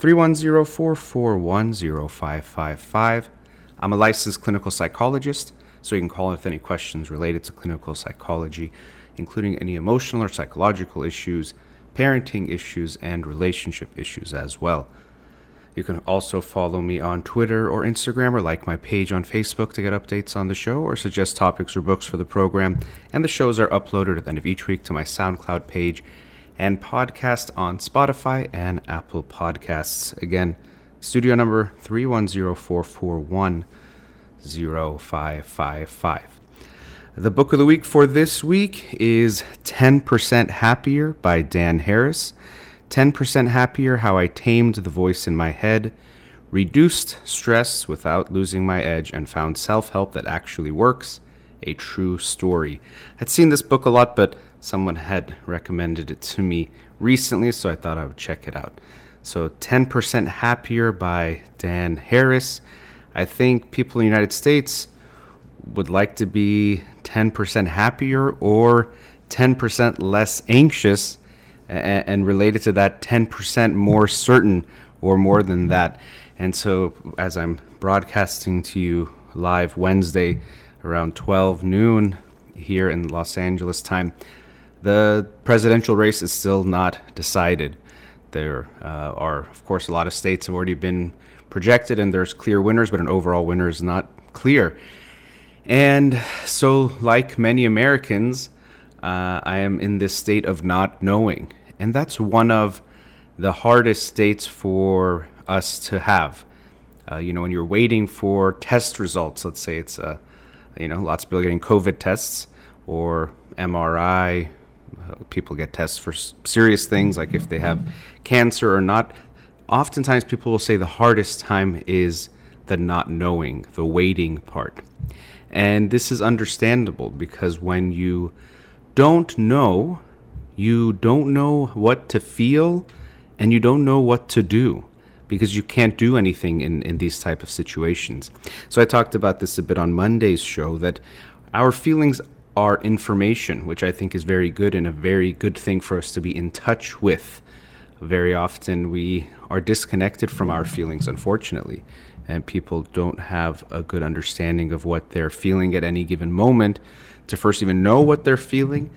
310-441-0555. I'm a licensed clinical psychologist, so you can call with any questions related to clinical psychology, including any emotional or psychological issues, parenting issues, and relationship issues as well. You can also follow me on Twitter or Instagram or like my page on Facebook to get updates on the show or suggest topics or books for the program. And the shows are uploaded at the end of each week to my SoundCloud page and podcast on Spotify and Apple Podcasts. Again, studio number 310-441-0555. The book of the week for this week is 10% Happier by Dan Harris. 10% happier how I tamed the voice in my head, reduced stress without losing my edge, and found self help that actually works. A true story. I'd seen this book a lot, but someone had recommended it to me recently, so I thought I would check it out. So, 10% Happier by Dan Harris. I think people in the United States would like to be 10% happier or 10% less anxious and, related to that 10% more certain or more than that. And so, as I'm broadcasting to you live Wednesday around 12 noon here in Los Angeles time, the presidential race is still not decided. There uh, are, of course, a lot of states have already been projected, and there's clear winners, but an overall winner is not clear. And so, like many Americans, uh, I am in this state of not knowing. And that's one of the hardest states for us to have. Uh, you know, when you're waiting for test results, let's say it's, uh, you know, lots of people getting COVID tests or MRI. Uh, people get tests for serious things like if they have cancer or not. Oftentimes, people will say the hardest time is the not knowing, the waiting part. And this is understandable because when you don't know, you don't know what to feel and you don't know what to do because you can't do anything in, in these type of situations. So I talked about this a bit on Monday's show that our feelings are information, which I think is very good and a very good thing for us to be in touch with. Very often we are disconnected from our feelings, unfortunately, and people don't have a good understanding of what they're feeling at any given moment to first even know what they're feeling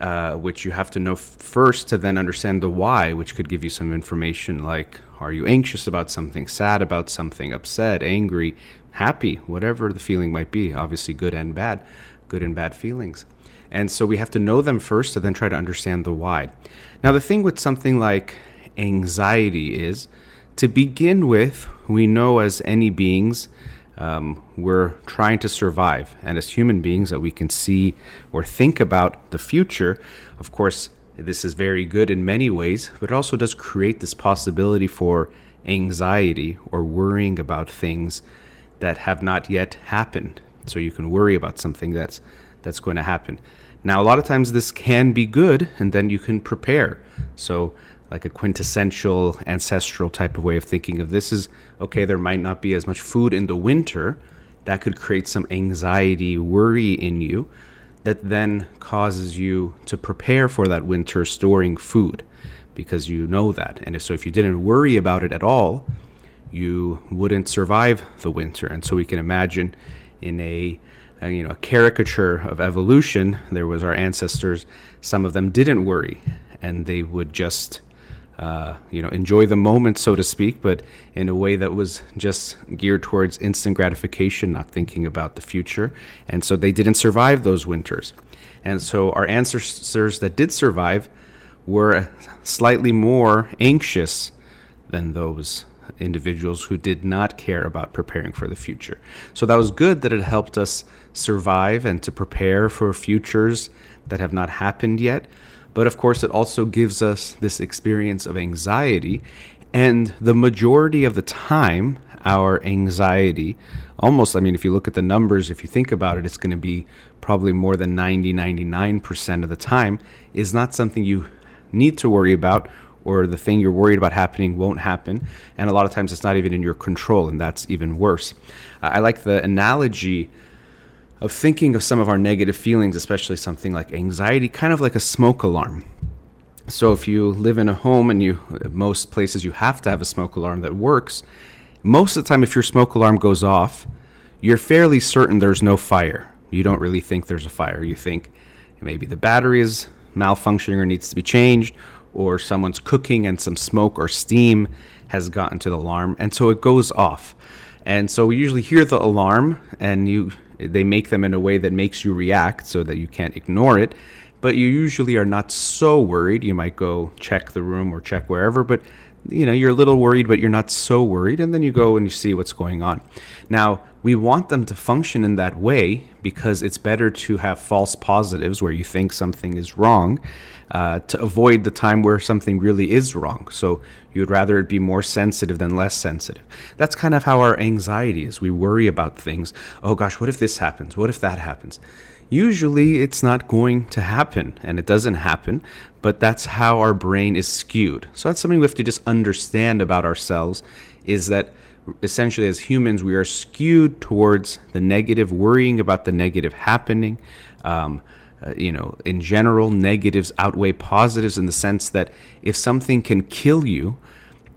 uh, which you have to know first to then understand the why, which could give you some information like are you anxious about something, sad about something, upset, angry, happy, whatever the feeling might be, obviously good and bad, good and bad feelings. And so we have to know them first to then try to understand the why. Now, the thing with something like anxiety is to begin with, we know as any beings um, we're trying to survive. And as human beings, that we can see or think about the future, of course, this is very good in many ways, but it also does create this possibility for anxiety or worrying about things that have not yet happened. So you can worry about something that's that's going to happen. Now, a lot of times this can be good, and then you can prepare. So like a quintessential ancestral type of way of thinking of this is okay there might not be as much food in the winter that could create some anxiety worry in you that then causes you to prepare for that winter storing food because you know that and so if you didn't worry about it at all you wouldn't survive the winter and so we can imagine in a, a you know a caricature of evolution there was our ancestors some of them didn't worry and they would just uh, you know, enjoy the moment, so to speak, but in a way that was just geared towards instant gratification, not thinking about the future. And so they didn't survive those winters. And so our ancestors that did survive were slightly more anxious than those individuals who did not care about preparing for the future. So that was good that it helped us survive and to prepare for futures that have not happened yet. But of course, it also gives us this experience of anxiety. And the majority of the time, our anxiety, almost, I mean, if you look at the numbers, if you think about it, it's going to be probably more than 90, 99% of the time, is not something you need to worry about or the thing you're worried about happening won't happen. And a lot of times it's not even in your control, and that's even worse. I like the analogy of thinking of some of our negative feelings, especially something like anxiety, kind of like a smoke alarm. So if you live in a home and you most places you have to have a smoke alarm that works, most of the time if your smoke alarm goes off, you're fairly certain there's no fire. You don't really think there's a fire. You think maybe the battery is malfunctioning or needs to be changed or someone's cooking and some smoke or steam has gotten to the alarm and so it goes off. And so we usually hear the alarm and you they make them in a way that makes you react so that you can't ignore it. But you usually are not so worried. You might go check the room or check wherever, but you know, you're a little worried, but you're not so worried. And then you go and you see what's going on. Now, we want them to function in that way because it's better to have false positives where you think something is wrong uh, to avoid the time where something really is wrong. So you would rather it be more sensitive than less sensitive. That's kind of how our anxiety is. We worry about things. Oh gosh, what if this happens? What if that happens? Usually it's not going to happen and it doesn't happen, but that's how our brain is skewed. So that's something we have to just understand about ourselves is that essentially as humans we are skewed towards the negative, worrying about the negative happening. Um, uh, you know, in general, negatives outweigh positives in the sense that if something can kill you,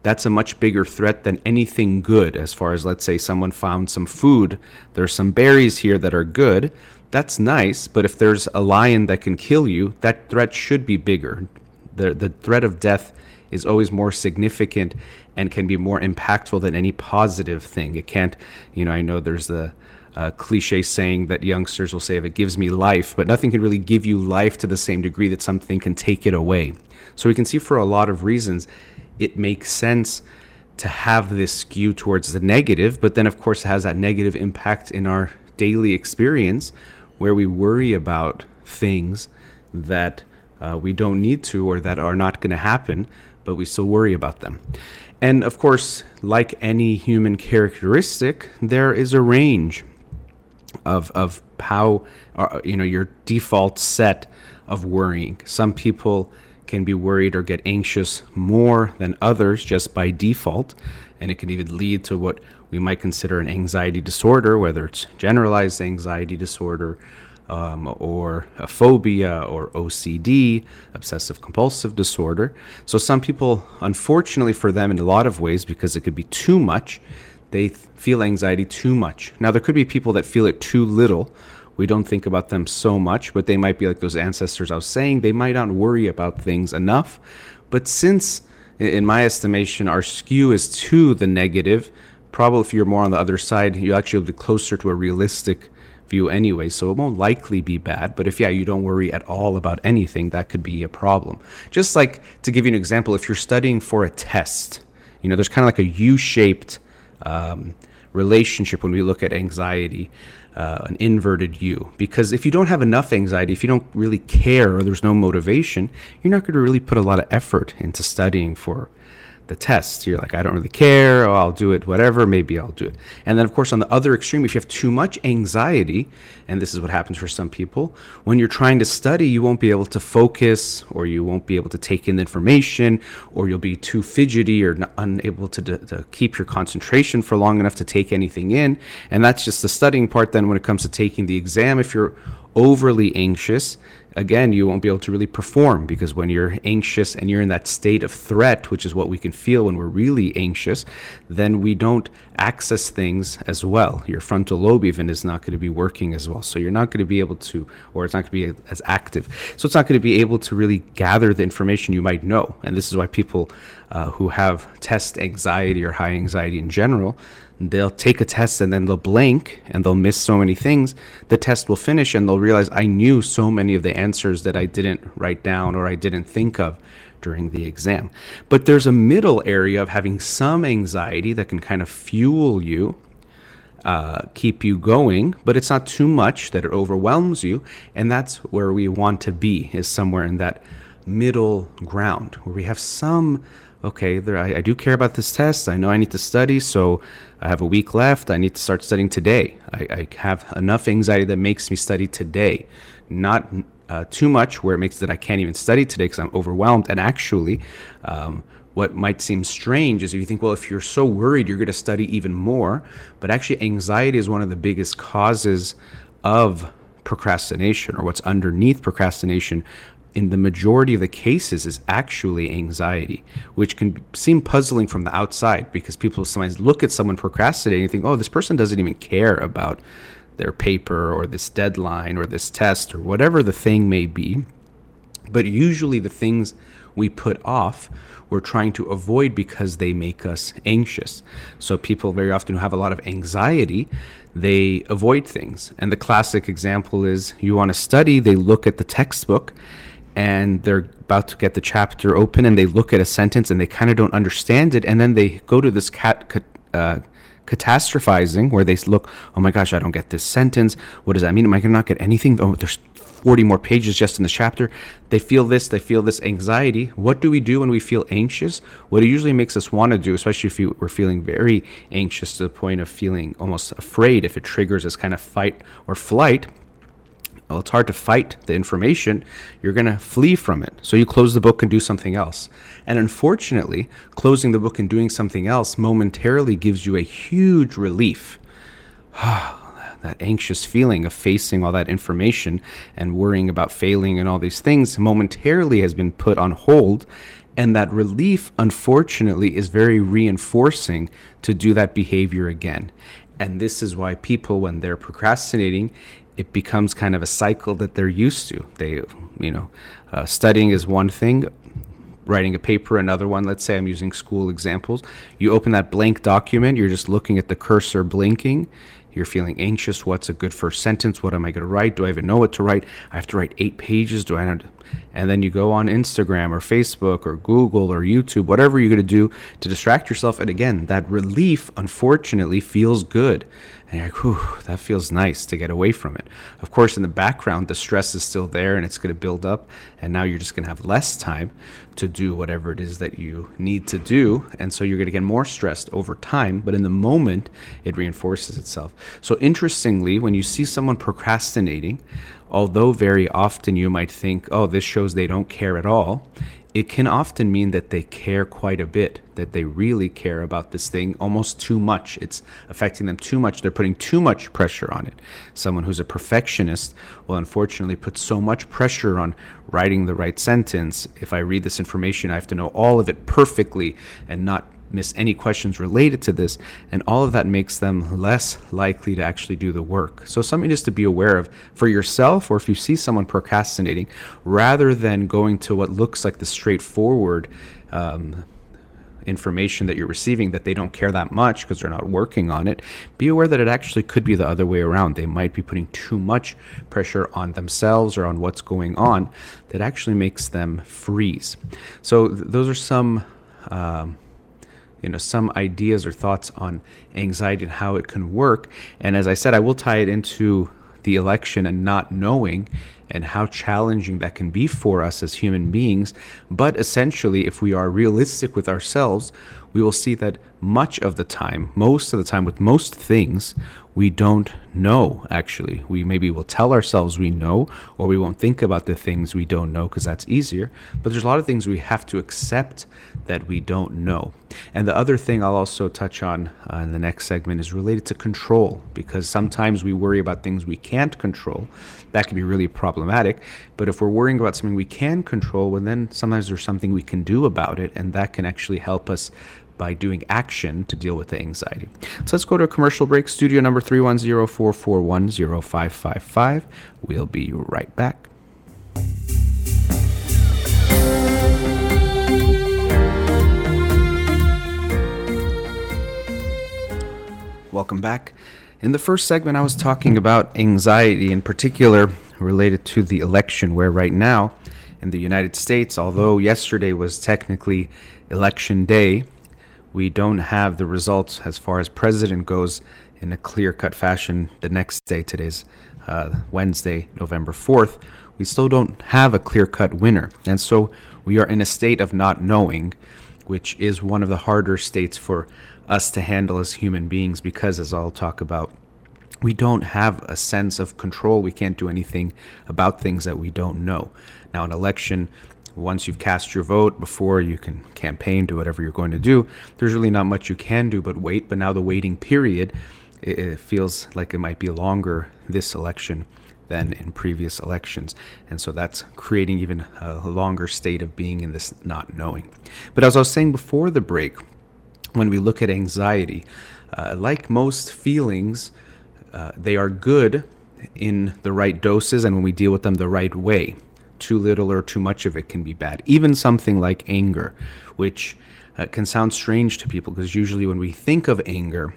that's a much bigger threat than anything good. As far as, let's say, someone found some food, there's some berries here that are good. That's nice, but if there's a lion that can kill you, that threat should be bigger. The, the threat of death is always more significant and can be more impactful than any positive thing. It can't, you know, I know there's the uh, cliche saying that youngsters will say, if it gives me life, but nothing can really give you life to the same degree that something can take it away. So we can see for a lot of reasons, it makes sense to have this skew towards the negative, but then of course it has that negative impact in our daily experience where we worry about things that uh, we don't need to or that are not going to happen, but we still worry about them. And of course, like any human characteristic, there is a range of of how uh, you know your default set of worrying. Some people can be worried or get anxious more than others just by default, and it can even lead to what we might consider an anxiety disorder, whether it's generalized anxiety disorder um, or a phobia or OCD, obsessive compulsive disorder. So, some people, unfortunately for them, in a lot of ways, because it could be too much, they feel anxiety too much. Now, there could be people that feel it too little. We don't think about them so much, but they might be like those ancestors I was saying. They might not worry about things enough. But since, in my estimation, our skew is to the negative, probably if you're more on the other side, you actually be closer to a realistic view anyway, so it won't likely be bad. But if, yeah, you don't worry at all about anything, that could be a problem. Just like to give you an example, if you're studying for a test, you know, there's kind of like a U shaped um, relationship when we look at anxiety, uh, an inverted U. Because if you don't have enough anxiety, if you don't really care or there's no motivation, you're not going to really put a lot of effort into studying for the test. You're like, I don't really care. Oh, I'll do it, whatever. Maybe I'll do it. And then, of course, on the other extreme, if you have too much anxiety, and this is what happens for some people, when you're trying to study, you won't be able to focus, or you won't be able to take in the information, or you'll be too fidgety or unable to, to keep your concentration for long enough to take anything in. And that's just the studying part. Then, when it comes to taking the exam, if you're overly anxious, again, you won't be able to really perform because when you're anxious and you're in that state of threat, which is what we can feel when we're really anxious, then we don't access things as well. Your frontal lobe even is not going to be working as well. So you're not going to be able to, or it's not going to be as active. So it's not going to be able to really gather the information you might know. And this is why people uh, who have test anxiety or high anxiety in general, they'll take a test and then they'll blank and they'll miss so many things. The test will finish and they'll realize I knew so many of the answers that I didn't write down or I didn't think of during the exam. But there's a middle area of having some anxiety that can kind of fuel you. Uh, keep you going, but it's not too much that it overwhelms you, and that's where we want to be. Is somewhere in that middle ground where we have some okay, there, I, I do care about this test. I know I need to study, so I have a week left. I need to start studying today. I, I have enough anxiety that makes me study today, not uh, too much where it makes that I can't even study today because I'm overwhelmed. And actually, um, what might seem strange is if you think, well, if you're so worried, you're going to study even more. But actually, anxiety is one of the biggest causes of procrastination or what's underneath procrastination in the majority of the cases is actually anxiety, which can seem puzzling from the outside because people sometimes look at someone procrastinating and think, oh, this person doesn't even care about their paper or this deadline or this test or whatever the thing may be. But usually the things we put off, we're trying to avoid because they make us anxious. So people very often who have a lot of anxiety, they avoid things. And the classic example is you want to study, they look at the textbook and they're about to get the chapter open and they look at a sentence and they kind of don't understand it and then they go to this cat uh, catastrophizing where they look oh my gosh i don't get this sentence. What does that mean? Am i going to not get anything? Oh there's 40 more pages just in the chapter. They feel this they feel this anxiety. What do we do when we feel anxious? What it usually makes us want to do especially if you, we're feeling very anxious to the point of feeling almost afraid if it triggers this kind of fight or flight well, it's hard to fight the information, you're going to flee from it. So you close the book and do something else. And unfortunately, closing the book and doing something else momentarily gives you a huge relief. that anxious feeling of facing all that information and worrying about failing and all these things momentarily has been put on hold. And that relief, unfortunately, is very reinforcing to do that behavior again. And this is why people, when they're procrastinating, it becomes kind of a cycle that they're used to. They, you know, uh, studying is one thing, writing a paper another one. Let's say I'm using school examples. You open that blank document, you're just looking at the cursor blinking. You're feeling anxious. What's a good first sentence? What am I going to write? Do I even know what to write? I have to write eight pages. Do I? Not? And then you go on Instagram or Facebook or Google or YouTube, whatever you're going to do to distract yourself. And again, that relief, unfortunately, feels good. And you're like, whew, that feels nice to get away from it. Of course, in the background, the stress is still there and it's going to build up. And now you're just going to have less time to do whatever it is that you need to do. And so you're going to get more stressed over time. But in the moment, it reinforces itself. So interestingly, when you see someone procrastinating, although very often you might think, oh, this shows they don't care at all, it can often mean that they care quite a bit, that they really care about this thing almost too much. It's affecting them too much. They're putting too much pressure on it. Someone who's a perfectionist will unfortunately put so much pressure on writing the right sentence. If I read this information, I have to know all of it perfectly and not miss any questions related to this, and all of that makes them less likely to actually do the work. So, something just to be aware of for yourself, or if you see someone procrastinating, rather than going to what looks like the straightforward um, information that you're receiving that they don't care that much because they're not working on it, be aware that it actually could be the other way around. They might be putting too much pressure on themselves or on what's going on that actually makes them freeze. So, th- those are some. Um, you know some ideas or thoughts on anxiety and how it can work. And as i said i will tie it into the election and not knowing and how challenging that can be for us as human beings. But essentially if we are realistic with ourselves we will see that much of the time most of the time with most things we don't know actually. We maybe will tell ourselves we know or we won't think about the things we don't know because that's easier. But there's a lot of things we have to accept that we don't know. And the other thing i'll also touch on uh, in the next segment is related to control because sometimes we worry about things we can't control that can be really problematic but if we're worrying about something we can control well then sometimes there's something we can do about it and that can actually help us by doing action to deal with the anxiety. So let's go to a commercial break. Studio number 310-441-0555. We'll be right back. Welcome back. In the first segment, I was talking about anxiety, in particular related to the election, where right now in the United States, although yesterday was technically election day, we don't have the results as far as president goes in a clear cut fashion the next day. Today's uh, Wednesday, November 4th. We still don't have a clear cut winner. And so we are in a state of not knowing which is one of the harder states for us to handle as human beings because, as I'll talk about, we don't have a sense of control. We can't do anything about things that we don't know. Now, an election, once you've cast your vote, before you can campaign, do whatever you're going to do, there's really not much you can do but wait. But now the waiting period, it, feels like it might be longer this election than in previous elections. And so that's creating even a longer state of being in this not knowing. But as I was saying before the break, when we look at anxiety, uh, like most feelings, uh, they are good in the right doses and when we deal with them the right way. Too little or too much of it can be bad. Even something like anger, which uh, can sound strange to people because usually when we think of anger,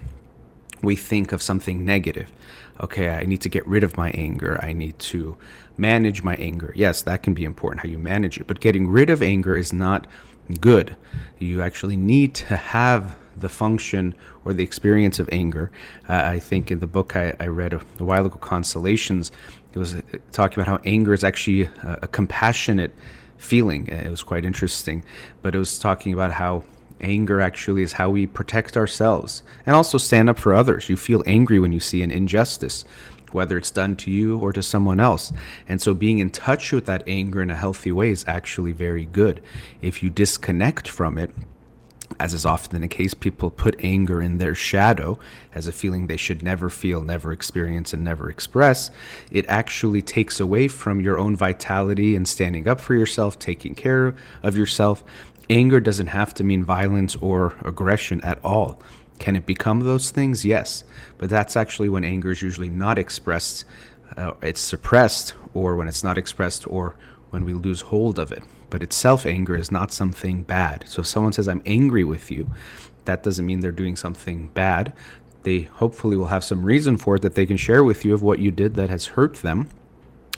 we think of something negative. Okay, I need to get rid of my anger. I need to manage my anger. Yes, that can be important, how you manage it. But getting rid of anger is not good. You actually need to have the function or the experience of anger. Uh, I think in the book I, I read a, a, while ago, Consolations, it was uh, talking about how anger is actually a, a compassionate feeling. It was quite interesting, but it was talking about how anger actually is how we protect ourselves and also stand up for others. You feel angry when you see an injustice, whether it's done to you or to someone else. And so being in touch with that anger in a healthy way is actually very good. If you disconnect from it, as is often the case, people put anger in their shadow as a feeling they should never feel, never experience, and never express. It actually takes away from your own vitality and standing up for yourself, taking care of yourself, Anger doesn't have to mean violence or aggression at all. Can it become those things? Yes. But that's actually when anger is usually not expressed, uh, it's suppressed, or when it's not expressed, or when we lose hold of it. But itself, anger is not something bad. So if someone says, I'm angry with you, that doesn't mean they're doing something bad. They hopefully will have some reason for it that they can share with you of what you did that has hurt them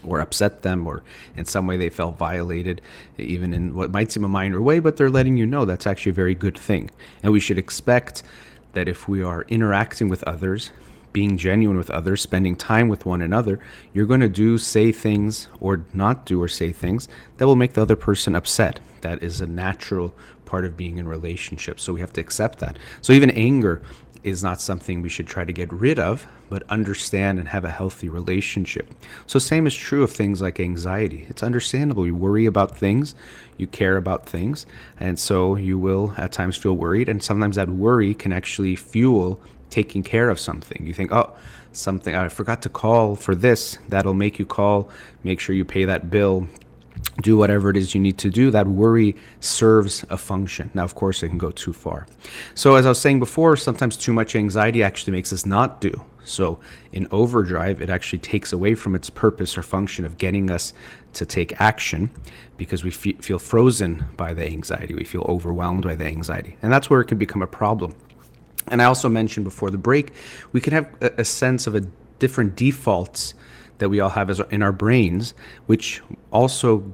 or upset them or in some way they felt violated even in what might seem a minor way but they're letting you know that's actually a very good thing and we should expect that if we are interacting with others being genuine with others spending time with one another you're going to do say things or not do or say things that will make the other person upset that is a natural part of being in relationships so we have to accept that so even anger is not something we should try to get rid of, but understand and have a healthy relationship. So, same is true of things like anxiety. It's understandable. You worry about things, you care about things, and so you will at times feel worried. And sometimes that worry can actually fuel taking care of something. You think, oh, something I forgot to call for this. That'll make you call, make sure you pay that bill, do whatever it is you need to do, that worry serves a function. Now, of course, it can go too far. So, as I was saying before, sometimes too much anxiety actually makes us not do. So, in overdrive, it actually takes away from its purpose or function of getting us to take action because we fe- feel frozen by the anxiety. We feel overwhelmed by the anxiety. And that's where it can become a problem. And I also mentioned before the break, we can have a, a sense of a different defaults that we all have as in our brains, which also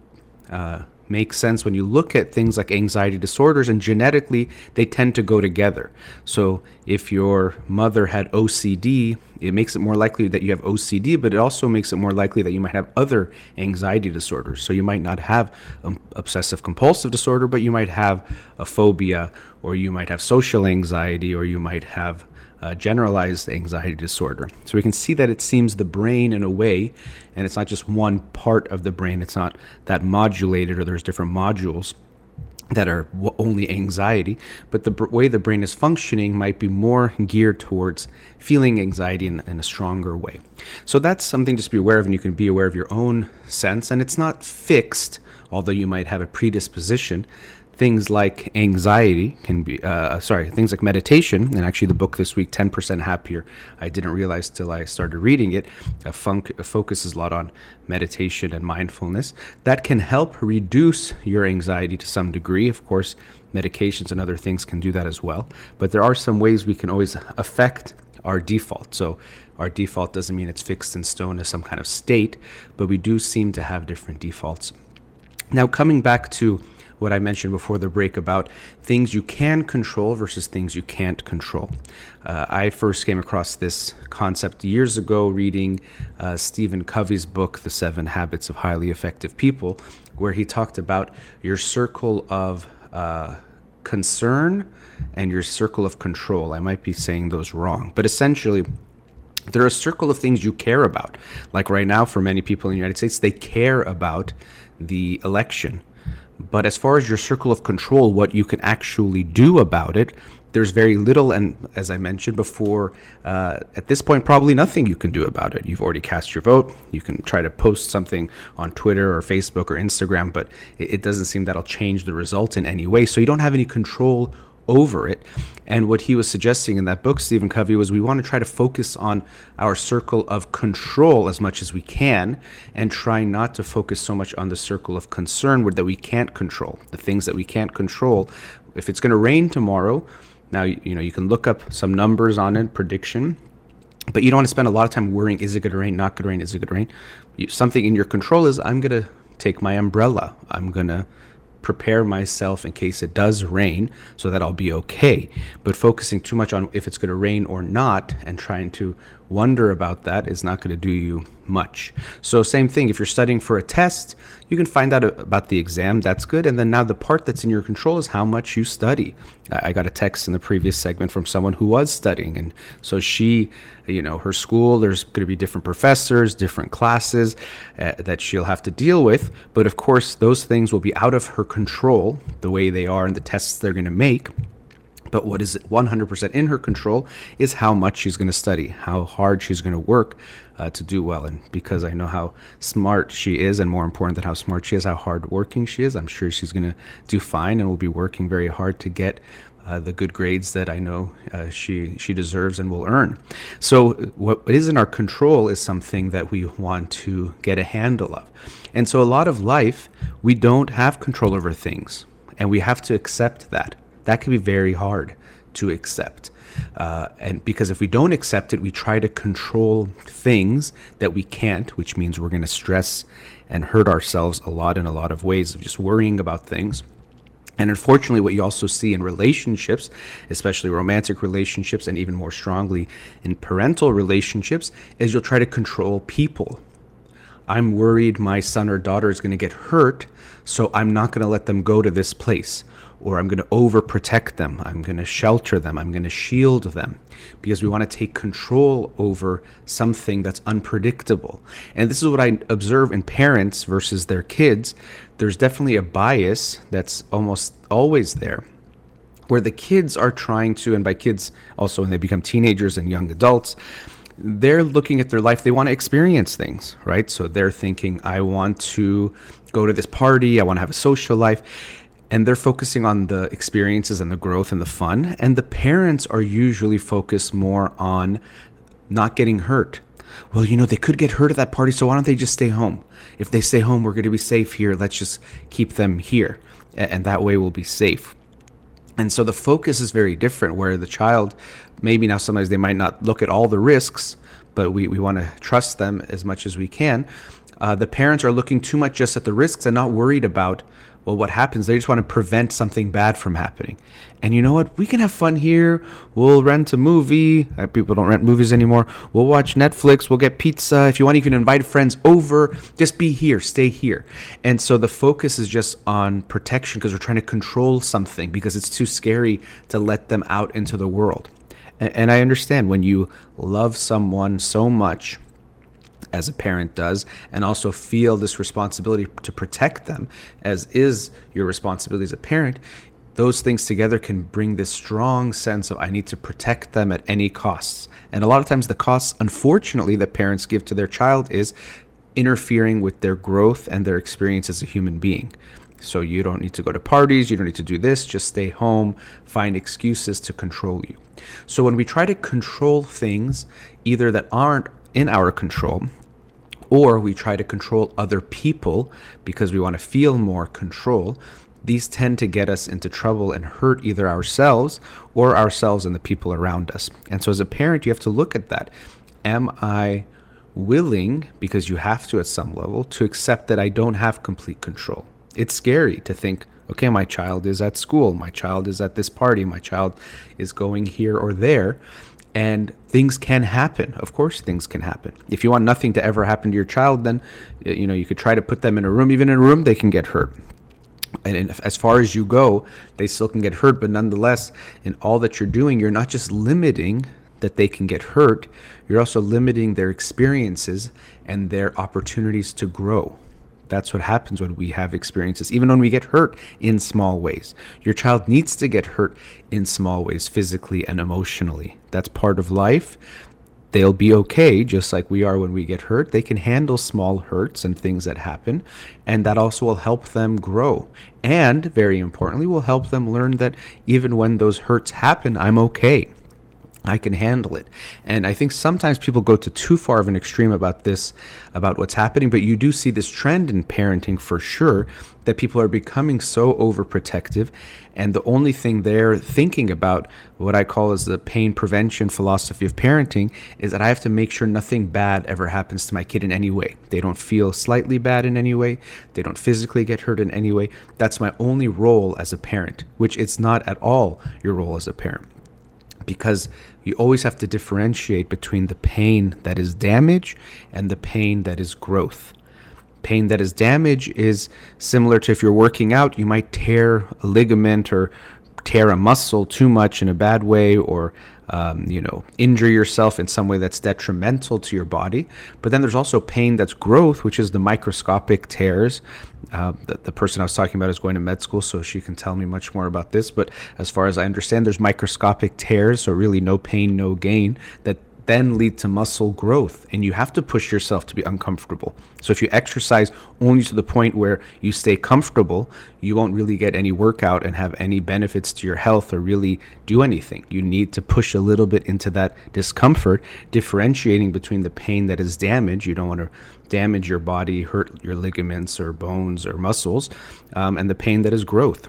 uh, makes sense when you look at things like anxiety disorders and genetically they tend to go together. So if your mother had OCD, it makes it more likely that you have OCD, but it also makes it more likely that you might have other anxiety disorders. So you might not have um, obsessive compulsive disorder, but you might have a phobia, or you might have social anxiety, or you might have uh, generalized anxiety disorder. So we can see that it seems the brain, in a way, and it's not just one part of the brain, it's not that modulated or there's different modules that are only anxiety, but the way the brain is functioning might be more geared towards feeling anxiety in, in, a stronger way. So that's something just to be aware of, and you can be aware of your own sense. And it's not fixed, although you might have a predisposition things like anxiety can be uh, sorry things like meditation and actually the book this week 10% happier i didn't realize till i started reading it uh, funk, uh, focuses a lot on meditation and mindfulness. That can help reduce your anxiety to some degree. Of course medications and other things can do that as well but there are some ways we can always affect our default. So our default doesn't mean it's fixed in stone as some kind of state but we do seem to have different defaults. Now coming back to what I mentioned before the break about things you can control versus things you can't control. Uh, I first came across this concept years ago reading uh, Stephen Covey's book, The Seven Habits of Highly Effective People, where he talked about your circle of uh, concern and your circle of control. I might be saying those wrong, but essentially, there are a circle of things you care about. Like right now, for many people in the United States, they care about the election. But as far as your circle of control, what you can actually do about it, there's very little, and as I mentioned before, uh, at this point, probably nothing you can do about it. You've already cast your vote. You can try to post something on Twitter or Facebook or Instagram, but it, it doesn't seem that'll change the result in any way. So you don't have any control over it. And what he was suggesting in that book, Stephen Covey, was we want to try to focus on our circle of control as much as we can and try not to focus so much on the circle of concern that we can't control, the things that we can't control. If it's going to rain tomorrow, now you know you can look up some numbers on it, prediction, but you don't want to spend a lot of time worrying: is it going to rain? Not going to rain? Is it going to rain? You, something in your control is: I'm going to take my umbrella. I'm going to prepare myself in case it does rain so that I'll be okay. But focusing too much on if it's going to rain or not and trying to wonder about that is not going to do you much. So, same thing, if you're studying for a test, you can find out about the exam. That's good. And then now the part that's in your control is how much you study. I got a text in the previous segment from someone who was studying. And so she, you know, her school, there's going to be different professors, different classes uh, that she'll have to deal with. But of course, those things will be out of her control, the way they are and the tests they're going to make. But what is 100% in her control is how much she's going to study, how hard she's going to work uh, to do well. And because I know how smart she is, and more important than how smart she is, how hardworking she is, I'm sure she's going to do fine and will be working very hard to get uh, the good grades that I know uh, she she deserves and will earn. So what is in our control is something that we want to get a handle of. And so a lot of life we don't have control over things, and we have to accept that. That can be very hard to accept. Uh, and because if we don't accept it, we try to control things that we can't, which means we're going to stress and hurt ourselves a lot in a lot of ways of just worrying about things. And unfortunately, what you also see in relationships, especially romantic relationships, and even more strongly in parental relationships, is you'll try to control people. I'm worried my son or daughter is going to get hurt, so I'm not going to let them go to this place or I'm going to overprotect them. I'm going to shelter them. I'm going to shield them because we want to take control over something that's unpredictable. And this is what I observe in parents versus their kids. There's definitely a bias that's almost always there where the kids are trying to, and by kids also when they become teenagers and young adults, they're looking at their life, they want to experience things, right? So they're thinking, I want to go to this party, I want to have a social life and they're focusing on the experiences and the growth and the fun. And the parents are usually focused more on not getting hurt. Well you know they could get hurt at that party so why don't they just stay home? If they stay home we're going to be safe here. Let's just keep them here and that way we'll be safe. And so the focus is very different where the child maybe now sometimes they might not look at all the risks but we, we want to trust them as much as we can. Uh, the parents are looking too much just at the risks and not worried about well, what happens? They just want to prevent something bad from happening. And you know what? We can have fun here. We'll rent a movie. People don't rent movies anymore. We'll watch Netflix. We'll get pizza. If you want, you can invite friends over. Just be here. Stay here. And so the focus is just on protection because we're trying to control something because it's too scary to let them out into the world. And I understand when you love someone so much as a parent does, and also feel this responsibility to protect them, as is your responsibility as a parent, those things together can bring this strong sense of I need to protect them at any costs. And a lot of times, the costs, unfortunately, that parents give to their child is interfering with their growth and their experience as a human being. So you don't need to go to parties, you don't need to do this, just stay home, find excuses to control you. So when we try to control things either that aren't in our control or we try to control other people because we want to feel more control, these tend to get us into trouble and hurt either ourselves or ourselves and the people around us. And so, as a parent, you have to look at that. Am I willing, because you have to at some level, to accept that I don't have complete control? It's scary to think, okay, my child is at school, my child is at this party, my child is going here or there and things can happen of course things can happen if you want nothing to ever happen to your child then you know you could try to put them in a room even in a room they can get hurt and as far as you go, they still can get hurt. But nonetheless, in all that you're doing, you're not just limiting that they can get hurt, you're also limiting their experiences and their opportunities to grow. That's what happens when we have experiences, even when we get hurt in small ways. Your child needs to get hurt in small ways, physically and emotionally. That's part of life they'll be okay, just like we are when we get hurt. They can handle small hurts and things that happen, and that also will help them grow. And very importantly, will help them learn that even when those hurts happen, I'm okay. I can handle it. And I think sometimes people go to too far of an extreme about this, about what's happening, but you do see this trend in parenting for sure that people are becoming so overprotective. And the only thing they're thinking about, what I call as the pain prevention philosophy of parenting, is that I have to make sure nothing bad ever happens to my kid in any way. They don't feel slightly bad in any way. They don't physically get hurt in any way. That's my only role as a parent, which it's not at all your role as a parent because you always have to differentiate between the pain that is damage and the pain that is growth. Pain that is damage is similar to if you're working out, you might tear a ligament or tear a muscle too much in a bad way or um, you know, injure yourself in some way that's detrimental to your body. But then there's also pain that's growth, which is the microscopic tears. Uh, the, the person I was talking about is going to med school, so she can tell me much more about this. But as far as I understand, there's microscopic tears, so really no pain, no gain, that then lead to muscle growth. And you have to push yourself to be uncomfortable. So if you exercise only to the point where you stay comfortable, you won't really get any workout and have any benefits to your health or really do anything. You need to push a little bit into that discomfort, differentiating between the pain that is damage. You don't want to damage your body, hurt your ligaments or bones or muscles, um, and the pain that is growth.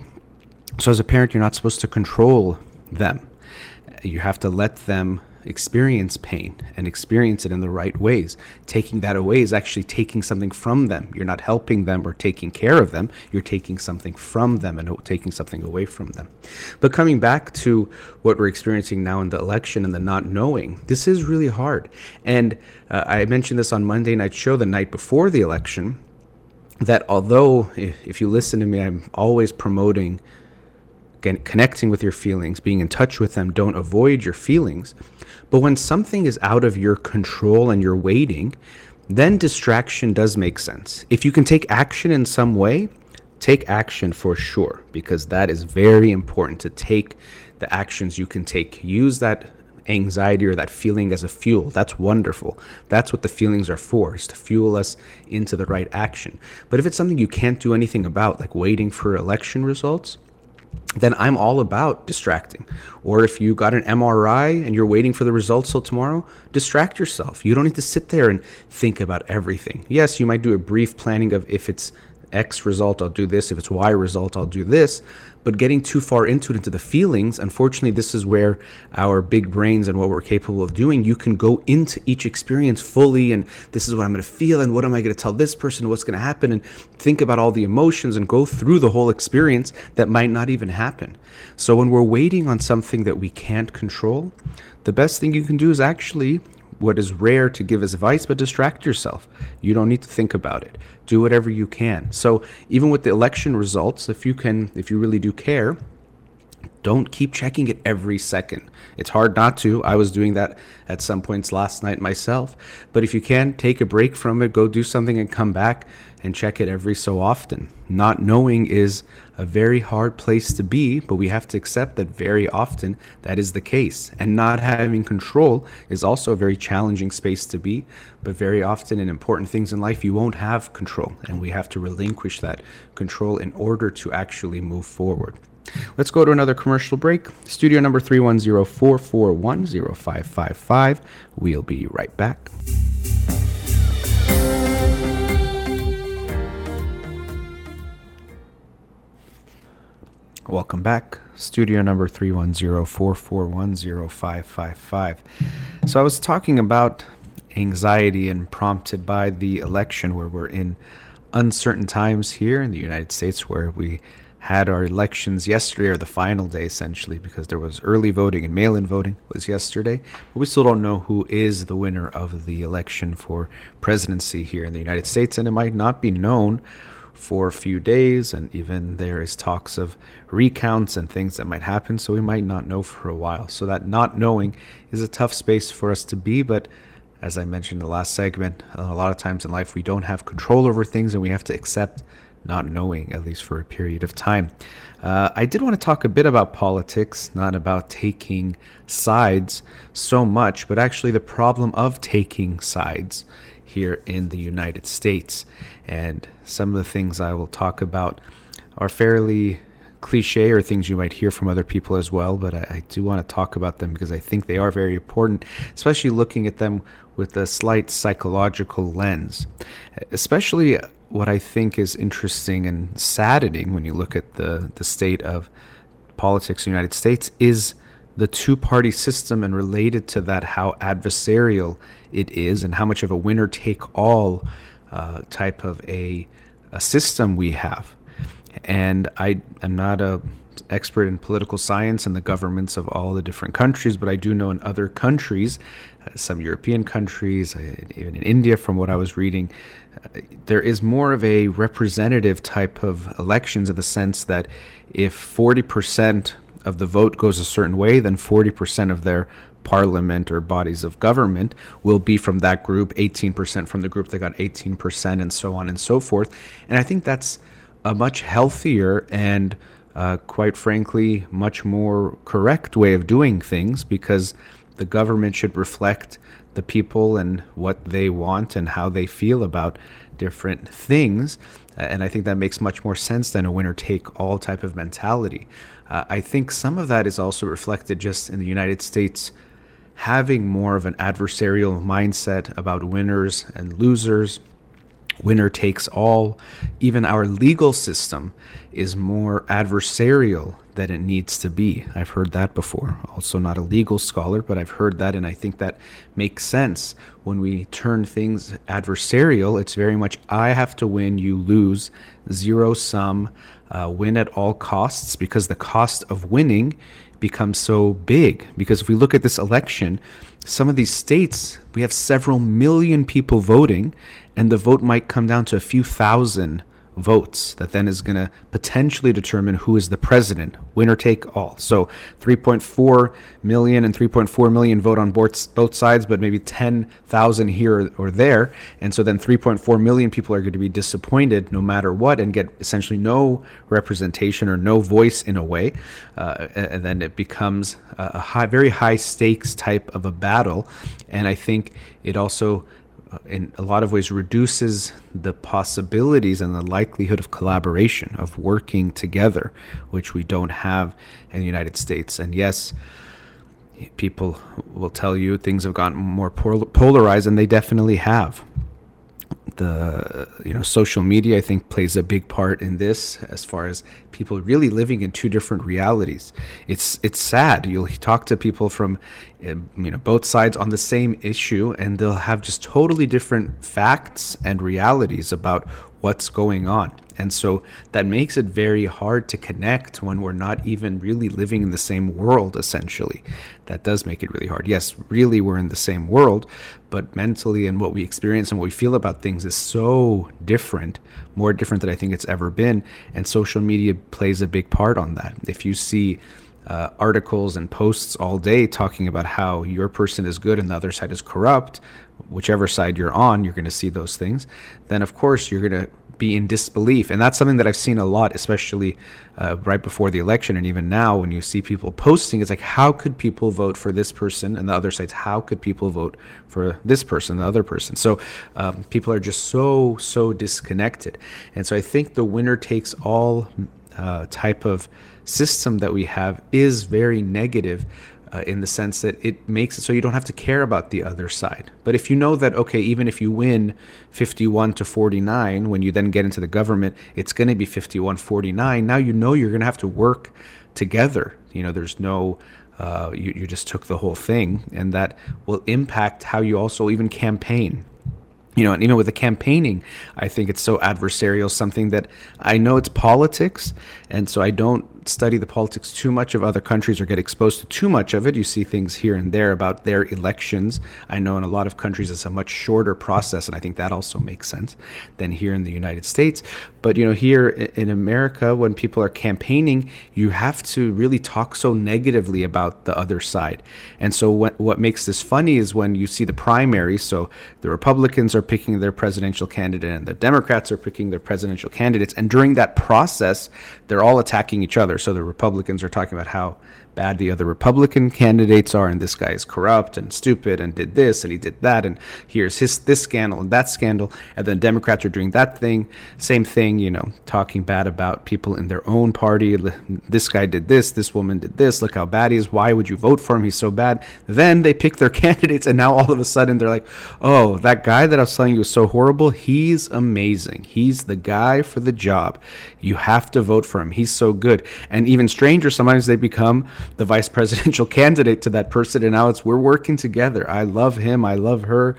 So as a parent, you're not supposed to control them. You have to let them experience pain and experience it in the right ways. Taking that away is actually taking something from them. You're not helping them or taking care of them. You're taking something from them and taking something away from them. But coming back to what we're experiencing now in the election and the not knowing, this is really hard. And uh, I mentioned this on Monday night show the night before the election that although if, if you listen to me, I'm always promoting connecting with your feelings, being in touch with them, don't avoid your feelings. But when something is out of your control and you're waiting, then distraction does make sense. If you can take action in some way, take action for sure, because that is very important to take the actions you can take. Use that anxiety or that feeling as a fuel. That's wonderful. That's what the feelings are for, is to fuel us into the right action. But if it's something you can't do anything about, like waiting for election results, then I'm all about distracting. Or if you got an MRI and you're waiting for the results till tomorrow, distract yourself. You don't need to sit there and think about everything. Yes, you might do a brief planning of if it's X result, I'll do this. If it's Y result, I'll do this. But getting too far into it, into the feelings, unfortunately, this is where our big brains and what we're capable of doing, you can go into each experience fully and this is what I'm going to feel and what am I going to tell this person, what's going to happen, and think about all the emotions and go through the whole experience that might not even happen. So when we're waiting on something that we can't control, the best thing you can do is actually what is rare to give as advice, but distract yourself. You don't need to think about it. Do whatever you can. So even with the election results, if you can, if you really do care, don't keep checking it every second. It's hard not to. I was doing that at some points last night myself. But if you can, take a break from it, go do something and come back and check it every so often. Not knowing is a very hard place to be, but we have to accept that very often that is the case. And not having control is also a very challenging space to be, but very often in important things in life, you won't have control, and we have to relinquish that control in order to actually move forward. Let's go to another commercial break. Studio number 310 441 0555. We'll be right back. Welcome back. Studio number 310 So I was talking about anxiety and prompted by the election where we're in uncertain times here in the United States where we had our elections yesterday or the final day essentially because there was early voting and mail-in voting was yesterday but we still don't know who is the winner of the election for presidency here in the united states and it might not be known for a few days, and even there is talks of recounts and things that might happen. So we might not know for a while. So that not knowing is a tough space for us to be. But as I mentioned in the last segment, a lot of times in life we don't have control over things, and we have to accept not knowing, at least for a period of time. Uh, I did want to talk a bit about politics, not about taking sides so much, but actually the problem of taking sides here in the United States. And some of the things I will talk about are fairly cliche or things you might hear from other people as well, but I, I, do want to talk about them because I think they are very important, especially looking at them with a slight psychological lens. Especially what I think is interesting and saddening when you look at the, the state of politics in the United States is the two party system and related to that, how adversarial it is and how much of a winner take all uh, type of a, a system we have. And I am not a expert in political science and the governments of all the different countries, but I do know in other countries, uh, some European countries, uh, even in India, from what I was reading, uh, there is more of a representative type of elections in the sense that if 40% of the vote goes a certain way, then 40% of their parliament or bodies of government will be from that group, 18% from the group that got 18%, and so on and so forth. And I think that's a much healthier and uh, quite frankly, much more correct way of doing things because the government should reflect the people and what they want and how they feel about different things. And I think that makes much more sense than a winner take all type of mentality. Uh, I think some of that is also reflected just in the United States having more of an adversarial mindset about winners and losers, winner takes all. Even our legal system is more adversarial than it needs to be. I've heard that before. Also, not a legal scholar, but I've heard that, and I think that makes sense. When we turn things adversarial, it's very much I have to win, you lose, zero sum, uh, win at all costs, because the cost of winning becomes so big. Because if we look at this election, some of these states, we have several million people voting, and the vote might come down to a few thousand votes that then is going to potentially determine who is the president, winner take all. So 3.4 million and 3.4 million vote on both, sides, but maybe 10,000 here or there. And so then 3.4 million people are going to be disappointed no matter what and get essentially no representation or no voice in a way. Uh, and then it becomes a high, very high stakes type of a battle. And I think it also in a lot of ways reduces the possibilities and the likelihood of collaboration of working together which we don't have in the united states. And yes people will tell you things have gotten more polarized and they definitely have the you know social media i think plays a big part in this as far as people really living in two different realities. It's it's sad. You'll talk to people from um, you know both sides on the same issue and they'll have just totally different facts and realities about what's going on and so that makes it very hard to connect when we're not even really living in the same world, essentially. That does make it really hard. Yes, really, we're in the same world, but mentally and what we experience and what we feel about things is so different, more different than I think it's ever been. And social media plays a big part on that. If you see, uh, articles and posts all day talking about how your person is good and the other side is corrupt, whichever side you're on, you're going to see those things. Then, of course, you're going to be in disbelief. And that's something that I've seen a lot, especially uh, right before the election. And even now, when you see people posting, it's like, how could people vote for this person? And the other side's, how could people vote for this person, the other person? So um, people are just so, so disconnected. And so I think the winner takes all uh, type of system that we have is very negative uh, in the sense that it makes it so you don't have to care about the other side. But if you know that, okay, even if you win 51 to 49, when you then get into the government, it's going to be 51 49, now you know you're going to have to work together. You know, there's no, uh, you, you just took the whole thing, and that will impact how you also even campaign. you know, and even with the campaigning, I think it's so adversarial, something that I know it's politics. And so I don't study the politics too much of other countries or get exposed to too much of it. You see things here and there about their elections. I know in a lot of countries it's a much shorter process, and I think that also makes sense than here in the United States. But you know, here in America, when people are campaigning, you have to really talk so negatively about the other side. And so what what makes this funny is when you see the primary. So the Republicans are picking their presidential candidate, and the Democrats are picking their presidential candidates, and during that process, they're all attacking each other. So the Republicans are talking about how bad the other Republican candidates are, and this guy is corrupt and stupid and did this and he did that, and here's his this scandal and that scandal, and then Democrats are doing that thing, same thing, you know, talking bad about people in their own party. This guy did this, this woman did this. Look how bad he is. Why would you vote for him? He's so bad. Then they pick their candidates, and now all of a sudden they're like, oh, that guy that I was telling you was so horrible. He's amazing. He's the guy for the job. You have to vote for him. He's so good. And even stranger, sometimes they become the vice presidential candidate to that person. And now it's we're working together. I love him. I love her.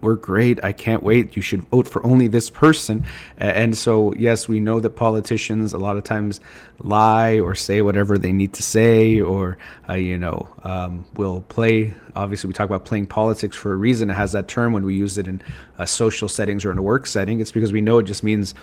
We're great. I can't wait. You should vote for only this person. And so, yes, we know that politicians a lot of times lie or say whatever they need to say, or, uh, you know, um, will play. Obviously, we talk about playing politics for a reason. It has that term when we use it in uh, social settings or in a work setting. It's because we know it just means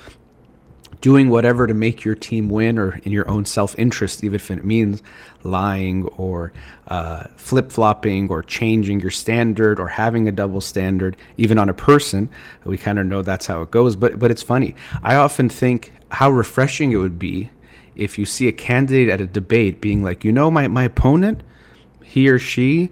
doing whatever to make your team win or in your own self interest, even if it means lying or uh, flip flopping or changing your standard or having a double standard, even on a person. We kind of know that's how it goes. But, but it's funny. I often think how refreshing it would be if you see a candidate at a debate being like, you know, my, my opponent, he or she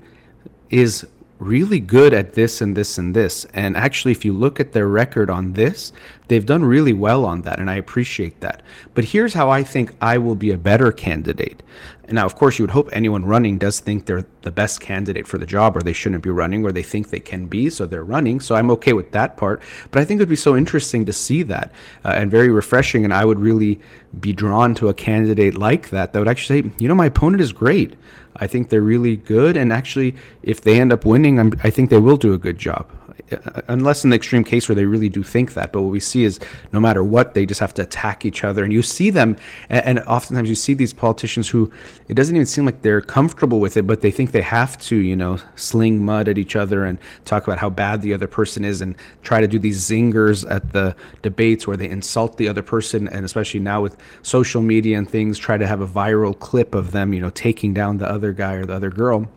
is really good at this and this and this. And actually, if you look at their record on this, they've done really well on that. And I appreciate that. But here's how I think I will be a better candidate. Now, of course, you would hope anyone running does think they're the best candidate for the job, or they shouldn't be running, or they think they can be, so they're running. So I'm okay with that part. But I think it would be so interesting to see that uh, and very refreshing. And I would really be drawn to a candidate like that that would actually say, you know, my opponent is great. I think they're really good. And actually, if they end up winning, I'm, I think they will do a good job. Uh, unless in the extreme case where they really do think that. But what we see is no matter what, they just have to attack each other. And you see them, and, oftentimes you see these politicians who it doesn't even seem like they're comfortable with it, but they think they have to, you know, sling mud at each other and talk about how bad the other person is and try to do these zingers at the debates where they insult the other person. And especially now with social media and things, try to have a viral clip of them, you know, taking down the other guy or the other girl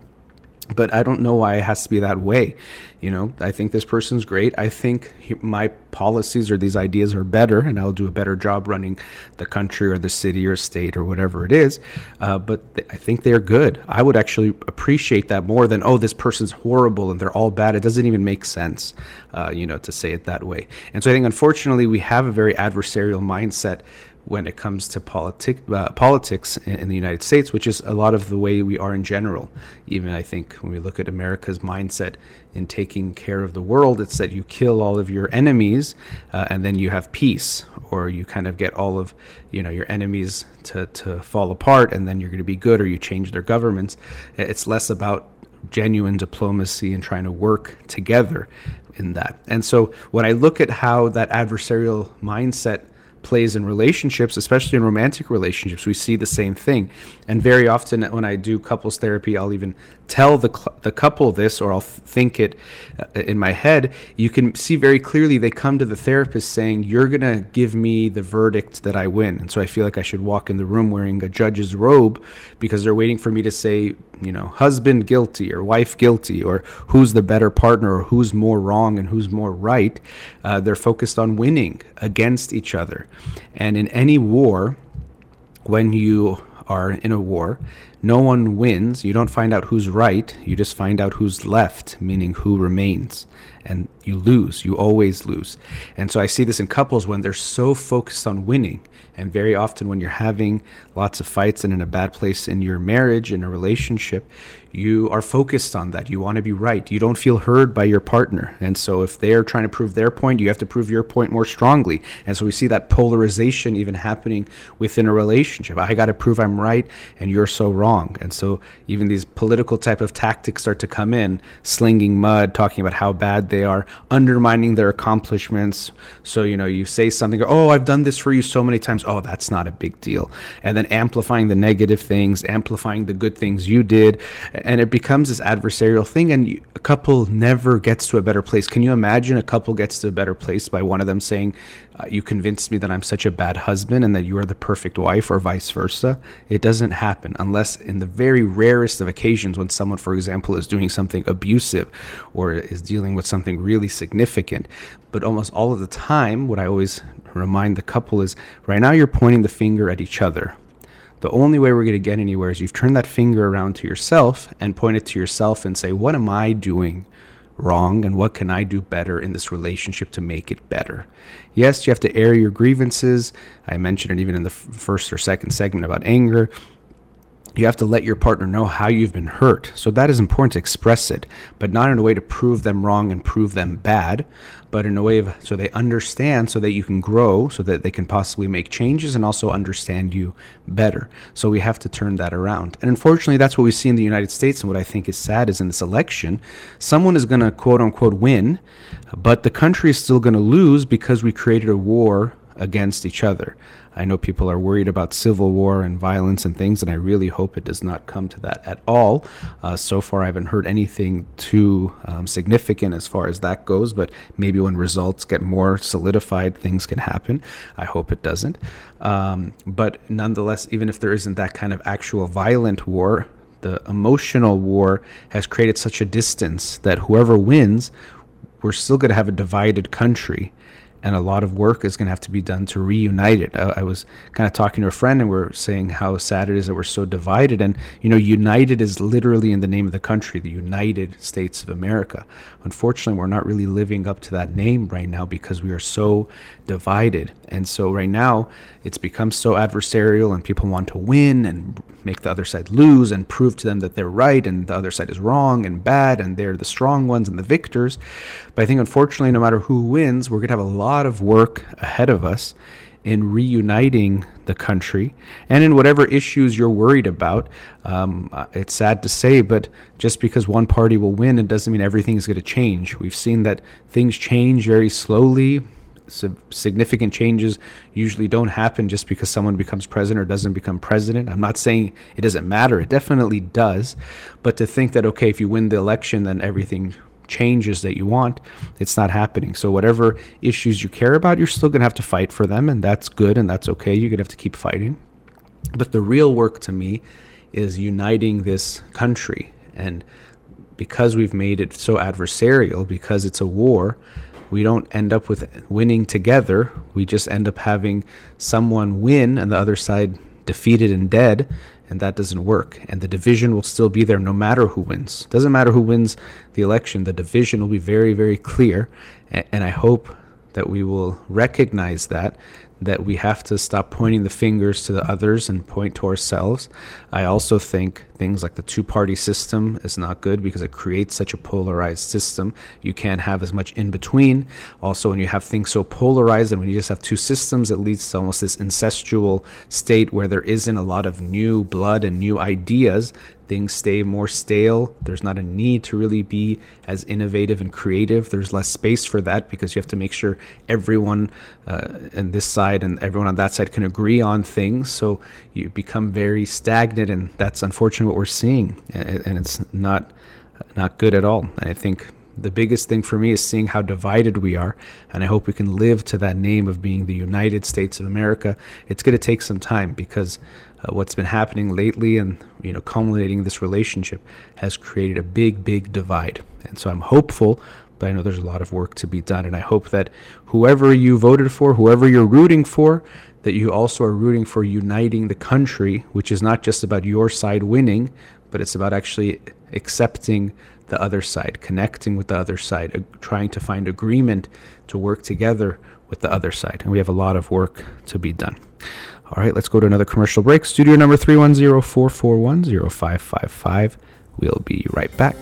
but I don't know why it has to be that way. You know, I think this person's great. I think my policies or these ideas are better, and I'll do a better job running the country or the city or state or whatever it is. Uh, but th- I think they're good. I would actually appreciate that more than, oh, this person's horrible and they're all bad. It doesn't even make sense, uh, you know, to say it that way. And so I think, unfortunately, we have a very adversarial mindset when it comes to politic, uh, politics in, in, the United States, which is a lot of the way we are in general. Even I think when we look at America's mindset in taking care of the world, it's that you kill all of your enemies uh, and then you have peace, or you kind of get all of you know your enemies to, to fall apart and then you're going to be good, or you change their governments. It's less about genuine diplomacy and trying to work together in that. And so when I look at how that adversarial mindset plays in relationships, especially in romantic relationships, we see the same thing. And very often, when I do couples therapy, I'll even tell the the couple this, or I'll think it uh, in my head. You can see very clearly they come to the therapist saying, "You're gonna give me the verdict that I win," and so I feel like I should walk in the room wearing a judge's robe because they're waiting for me to say, you know, husband guilty or wife guilty, or who's the better partner, or who's more wrong and who's more right. Uh, they're focused on winning against each other, and in any war, when you are in a war, no one wins. You don't find out who's right. You just find out who's left, meaning who remains. And you lose. You always lose. And so I see this in couples when they're so focused on winning. And very often, when you're having lots of fights and in a bad place in your marriage, in a relationship, you are focused on that. You want to be right. You don't feel heard by your partner. And so if they're trying to prove their point, you have to prove your point more strongly. And so we see that polarization even happening within a relationship. I got to prove I'm right and you're so wrong. And so even these political type of tactics start to come in, slinging mud, talking about how bad they are, undermining their accomplishments. So, you know, you say something, oh, I've done this for you so many times. Oh, that's not a big deal. And then amplifying the negative things, amplifying the good things you did. And it becomes this adversarial thing. And you, a couple never gets to a better place. Can you imagine a couple gets to a better place by one of them saying, uh, You convinced me that I'm such a bad husband and that you are the perfect wife, or vice versa? It doesn't happen unless, in the very rarest of occasions, when someone, for example, is doing something abusive or is dealing with something really significant. But almost all of the time, what I always remind the couple is right now you're pointing the finger at each other the only way we're going to get anywhere is you've turned that finger around to yourself and point it to yourself and say, What am I doing wrong and what can I do better in this relationship to make it better? Yes, you have to air your grievances. I mentioned it even in the first or second segment about anger. You have to let your partner know how you've been hurt. So that is important to express it, but not in a way to prove them wrong and prove them bad, but in a way of so they understand so that you can grow so that they can possibly make changes and also understand you better. So we have to turn that around. And unfortunately that's what we see in the united states and what i think is sad is in this election someone is going to quote unquote win but the country is still going to lose because we created a war against each other I know people are worried about civil war and violence and things, and I really hope it does not come to that at all. Uh, so far, I haven't heard anything too um, significant as far as that goes, but maybe when results get more solidified, things can happen. I hope it doesn't. Um, but nonetheless, even if there isn't that kind of actual violent war, the emotional war has created such a distance that whoever wins, we're still going to have a divided country and a lot of work is going to have to be done to reunite it. I, I, was kind of talking to a friend, and we are saying how sad it is that we're so divided. And you know, united is literally in the name of the country, the United States of America. Unfortunately, we're not really living up to that name right now because we are so divided. And so right now, it's become so adversarial, and people want to win and make the other side lose and prove to them that they're right and the other side is wrong and bad, and they're the strong ones and the victors. But I think, unfortunately, no matter who wins, we're going to have a lot of work ahead of us in reuniting the country and in whatever issues you're worried about. Um, uh, it's sad to say, but just because one party will win, it doesn't mean everything is going to change. We've seen that things change very slowly. Significant changes usually don't happen just because someone becomes president or doesn't become president. I'm not saying it doesn't matter, it definitely does. But to think that, okay, if you win the election, then everything changes that you want, it's not happening. So whatever issues you care about, you're still going to have to fight for them, and that's good and that's okay. You're going to have to keep fighting. But the real work to me is uniting this country. And because we've made it so adversarial, because it's a war, we don't end up with winning together. We just end up having someone win and the other side defeated and dead and that doesn't work. And the division will still be there no matter who wins. Doesn't matter who wins the election, the division will be very, very clear. And I hope that we will recognize that that we have to stop pointing the fingers to the others and point to ourselves. I also think things like the two party system is not good because it creates such a polarized system. You can't have as much in between. Also, when you have things so polarized and when you just have two systems, it leads to almost this incestual state where there isn't a lot of new blood and new ideas things stay more stale. There's not a need to really be as innovative and creative. There's less space for that because you have to make sure everyone uh, on this side and everyone on that side can agree on things. So you become very stagnant, and that's unfortunately what we're seeing, and it's not not good at all. And I think the biggest thing for me is seeing how divided we are, and I hope we can live to that name of being the United States of America. It's going to take some time because uh, what's been happening lately and you know culminating this relationship has created a big big divide. And so i'm hopeful but i know there's a lot of work to be done. And i hope that whoever you voted for whoever you're rooting for that you also are rooting for uniting the country which is not just about your side winning but it's about actually accepting the other side connecting with the other side uh, trying to find agreement to work together with the other side. And we have a lot of work to be done all right, let's go to another commercial break. Studio number 310 441 0555. We'll be right back.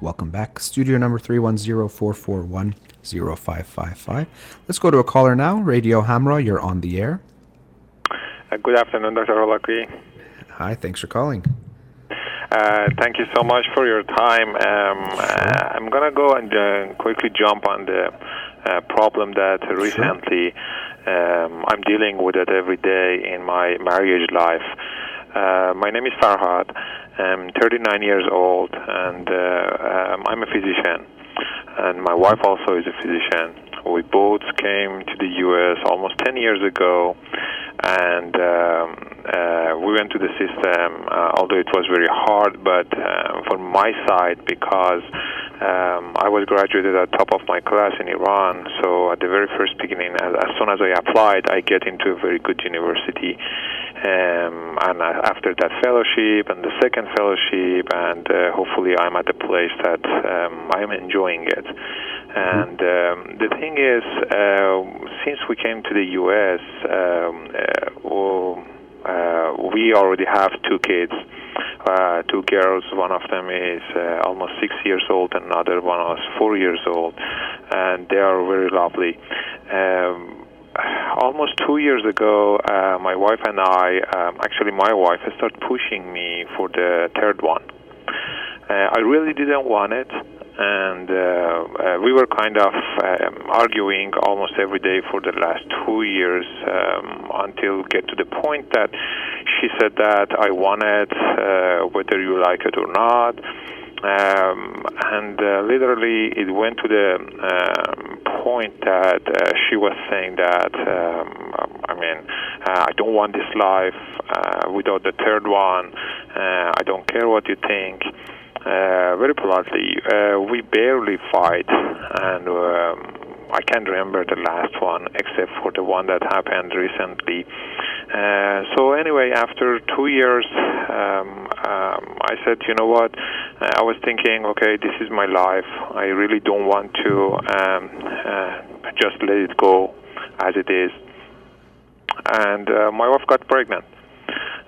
Welcome back. Studio number 310 441 0555. Let's go to a caller now. Radio Hamrah, you're on the air. Uh, good afternoon, Dr. Holakouee. Hi, thanks for calling. Uh, thank you so much for your time. Um, uh, I'm going to go and uh, quickly jump on the uh, problem that recently um, I'm dealing with it every day in my marriage life. Uh, my name is Farhad. I'm 39 years old, and um, I'm a physician. And my wife also is a physician. We both came to the U.S. almost 10 years ago, and um, uh, we went to the system, uh, although it was very hard, but uh, for my side, because um, I was graduated at top of my class in Iran, so at the very first beginning, as, as soon as I applied, I get into a very good university. Um, and after that fellowship and the second fellowship, and uh, hopefully I'm at the place that um, I'm enjoying it. And um, the thing is, uh, since we came to the U.S., um, uh, uh, we already have two kids, uh, two girls. One of them is uh, almost six years old, and another one was four years old, and they are very lovely. Um, almost two years ago, uh, my wife and I, um, actually, my wife started pushing me for the third one. Uh, I really didn't want it and uh, uh, we were kind of um, arguing almost every day for the last two years um, until get to the point that she said that I want it, uh, whether you like it or not. Um, and uh, literally, it went to the um, point that uh, she was saying that, um, I mean, uh, I don't want this life without the third one. I don't care what you think uh, very politely, uh, we barely fight, and um, I can't remember the last one except for the one that happened recently. Uh, so anyway, after two years, um, um, I said, you know what? I was thinking, okay, this is my life. I really don't want to um, uh, just let it go as it is. And uh, my wife got pregnant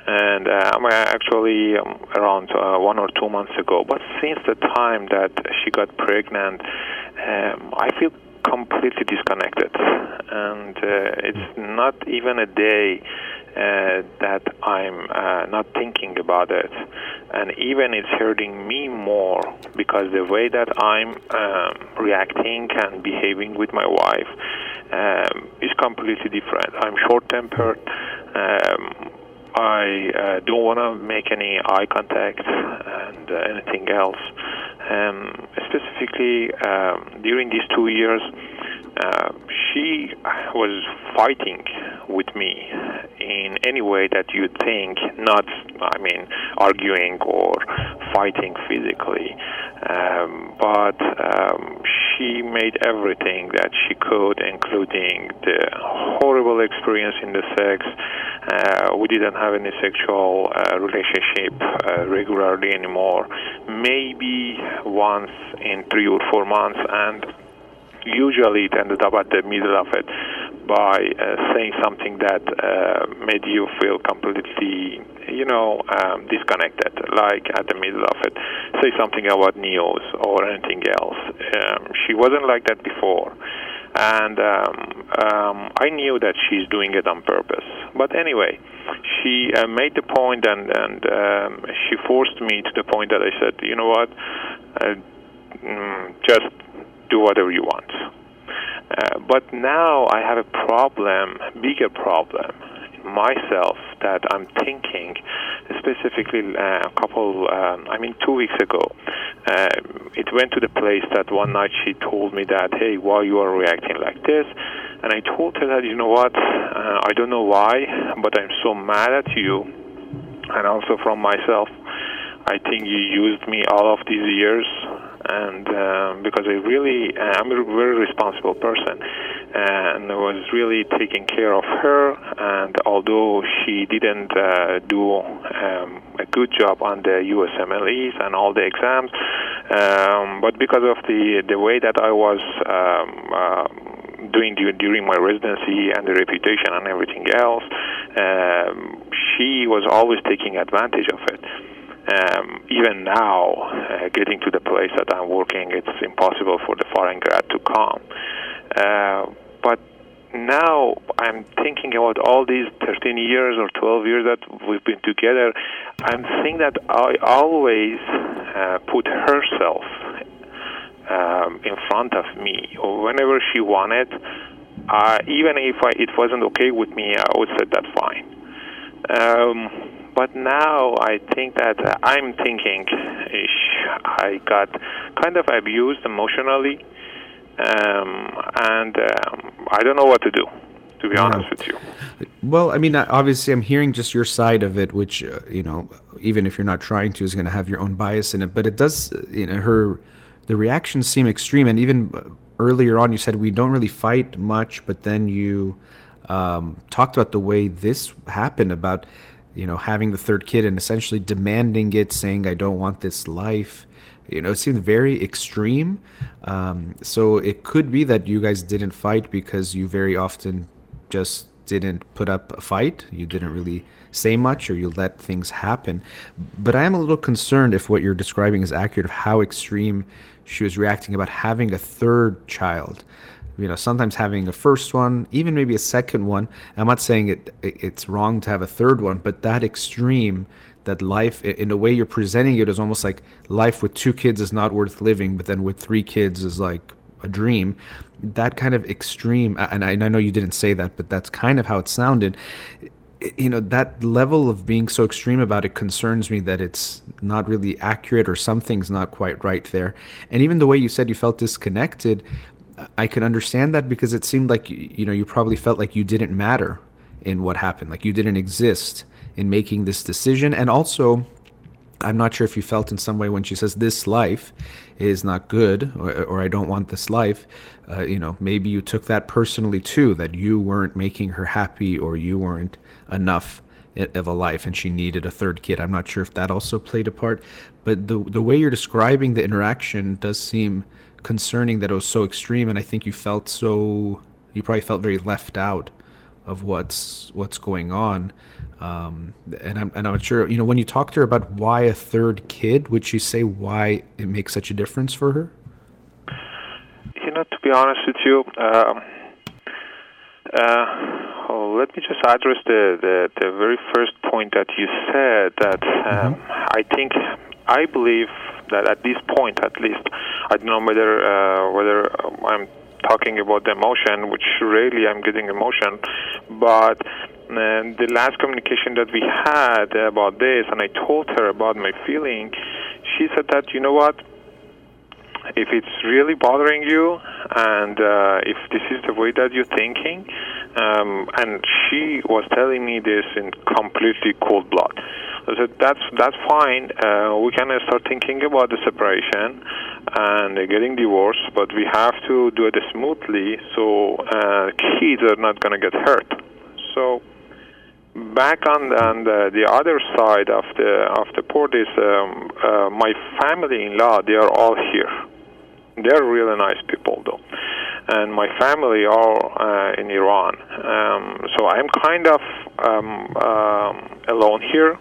and uh, I'm actually um, around uh, one or two months ago. But since the time that she got pregnant, um, I feel completely disconnected, and uh, it's not even a day uh, that I'm uh, not thinking about it, and even it's hurting me more because the way that I'm um, reacting and behaving with my wife um, is completely different. I'm short-tempered. Um, I uh, don't want to make any eye contact and uh, anything else. Um, specifically, um, during these two years, uh, she was fighting with me in any way that you think, not, I mean, arguing or fighting physically. Um, but um, she made everything that she could, including the horrible experience in the sex. Uh, we didn't have any sexual uh, relationship uh, regularly anymore. Maybe once in three or four months, and usually it ended up at the middle of it by uh, saying something that uh, made you feel completely, you know, um, disconnected, like at the middle of it. Say something about news or anything else. Um, she wasn't like that before. And um, um, I knew that she's doing it on purpose. But anyway, she uh, made the point and, and um, she forced me to the point that I said, you know what, uh, mm, just do whatever you want. Uh, but now I have a problem, bigger problem myself that I'm thinking, specifically uh, a couple, um, I mean, two weeks ago. Uh, it went to the place that one night she told me that, hey, why you are reacting like this? And I told her that, you know what, uh, I don't know why, but I'm so mad at you, and also from myself. I think you used me all of these years and um, because I really I'm a very responsible person and I was really taking care of her and although she didn't uh, do um, a good job on the USMLEs and all the exams um, but because of the the way that I was um, uh, doing during my residency and the reputation and everything else um, she was always taking advantage of it um, even now, uh, getting to the place that I'm working, it's impossible for the foreign grad to come. Uh, but now I'm thinking about all these 13 years or 12 years that we've been together. I'm thinking that I always uh, put herself um, in front of me, whenever she wanted. Uh, even if I, it wasn't okay with me, I would say that's fine. Um, but now I think that I'm thinking I got kind of abused emotionally, um, and um, I don't know what to do. To be yeah. honest with you. Well, I mean, obviously, I'm hearing just your side of it, which uh, you know, even if you're not trying to, is going to have your own bias in it. But it does, you know, her the reactions seem extreme, and even uh, earlier on, you said we don't really fight much, but then you um, talked about the way this happened about you know, having the third kid and essentially demanding it, saying, I don't want this life. You know, it seemed very extreme. Um, so it could be that you guys didn't fight because you very often just didn't put up a fight. You didn't really say much or you let things happen. But I am a little concerned if what you're describing is accurate of how extreme she was reacting about having a third child you know sometimes having a first one even maybe a second one i'm not saying it it's wrong to have a third one but that extreme that life in the way you're presenting it is almost like life with two kids is not worth living but then with three kids is like a dream. That kind of extreme and I, and I know you didn't say that but that's kind of how it sounded. You know that level of being so extreme about it concerns me that it's not really accurate or something's not quite right there. And even the way you said you felt disconnected I can understand that because it seemed like you know you probably felt like you didn't matter in what happened, like you didn't exist in making this decision, and also. I'm not sure if you felt in some way when she says this life is not good or, or I don't want this life. Uh, you know, maybe you took that personally too, that you weren't making her happy or you weren't enough of a life and she needed a third kid. I'm not sure if that also played a part, but the the way you're describing the interaction does seem concerning that it was so extreme, and I think you felt so you probably felt very left out of what's what's going on. Um, and I'm and I'm not sure you know when you talk to her about why a third kid, would she say why it makes such a difference for her? You know, to be honest with you, um, uh, oh, let me just address the, the, the very first point that you said. That um, mm-hmm. I think I believe that at this point, at least, I don't know whether uh, whether I'm talking about the emotion, which really I'm getting emotion, but uh, the last communication that we had about this, and I told her about my feeling, she said that you know what, if it's really bothering you, and uh, if this is the way that you're thinking, um, and she was telling me this in completely cold blood. I said, "That's that's fine. Uh, we can start thinking about the separation and getting divorced, but we have to do it smoothly so uh, kids are not going to get hurt." So back on, on the, the, other side of the of the port is um, uh, my family-in-law. They are all here. They're really nice people, though, and my family are uh, in Iran. Um, so I'm kind of um, um alone here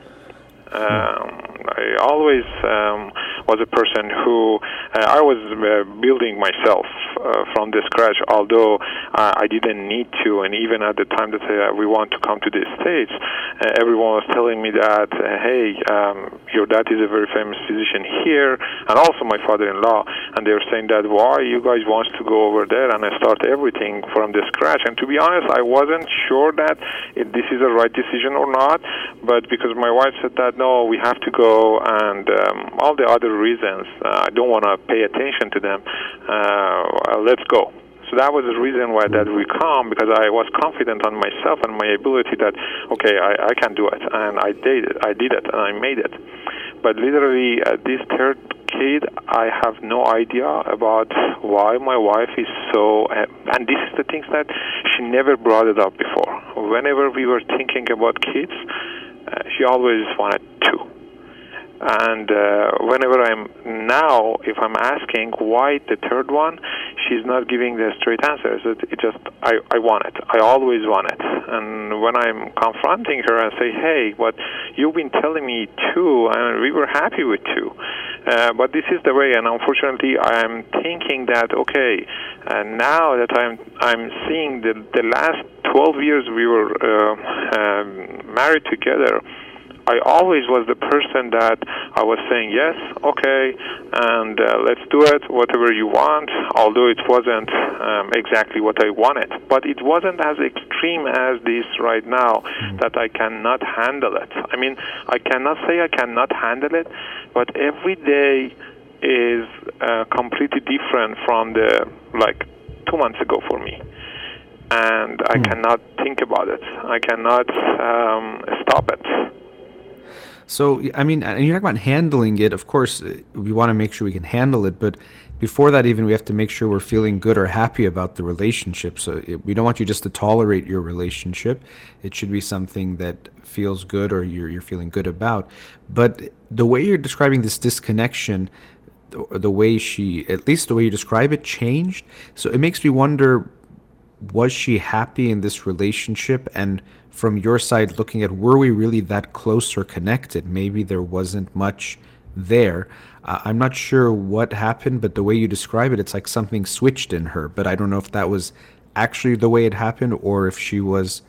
um, I always um, was a person who uh, I was uh, building myself uh, from the scratch, although uh, I didn't need to. And even at the time that uh, we want to come to the States, uh, everyone was telling me that, hey, um, your dad is a very famous physician here, and also my father-in-law. And they were saying that, why you guys want to go over there and start everything from the scratch? And to be honest, I wasn't sure that this is the right decision or not, but because my wife said that, no, we have to go, and um, all the other reasons, uh, I don't want to pay attention to them. Uh, let's go. So that was the reason why that we come because I was confident on myself and my ability that okay I, I can do it and I did it I did it and I made it. But literally uh, this third kid I have no idea about why my wife is so uh, and this is the things that she never brought it up before. Whenever we were thinking about kids, uh, she always wanted two. And uh, whenever I'm now, if I'm asking why the third one, she's not giving the straight answers. It, it just I, I want it. I always want it. And when I'm confronting her and say, hey, what you've been telling me two, and we were happy with two, uh, but this is the way. And unfortunately, I'm thinking that okay, uh, now that I'm I'm seeing the the last 12 years we were uh, um, married together I always was the person that I was saying yes, okay, and uh, let's do it, whatever you want. Although it wasn't um, exactly what I wanted, but it wasn't as extreme as this right now mm-hmm. that I cannot handle it. I mean, I cannot say I cannot handle it, but every day is uh, completely different from the like two months ago for me and I mm. cannot think about it. I cannot um, stop it. So, I mean, and you're talking about handling it. Of course, uh, we want to make sure we can handle it, but before that, even we have to make sure we're feeling good or happy about the relationship. So, it, we don't want you just to tolerate your relationship. It should be something that feels good or you're you're feeling good about. But the way you're describing this disconnection, the, the way she, at least the way you describe it, changed. So it makes me wonder: was she happy in this relationship and? From your side looking at were we really that close or connected? Maybe there wasn't much there. Uh, I'm not sure what happened, but the way you describe it, it's like something switched in her. But I don't know if that was actually the way it happened or if she was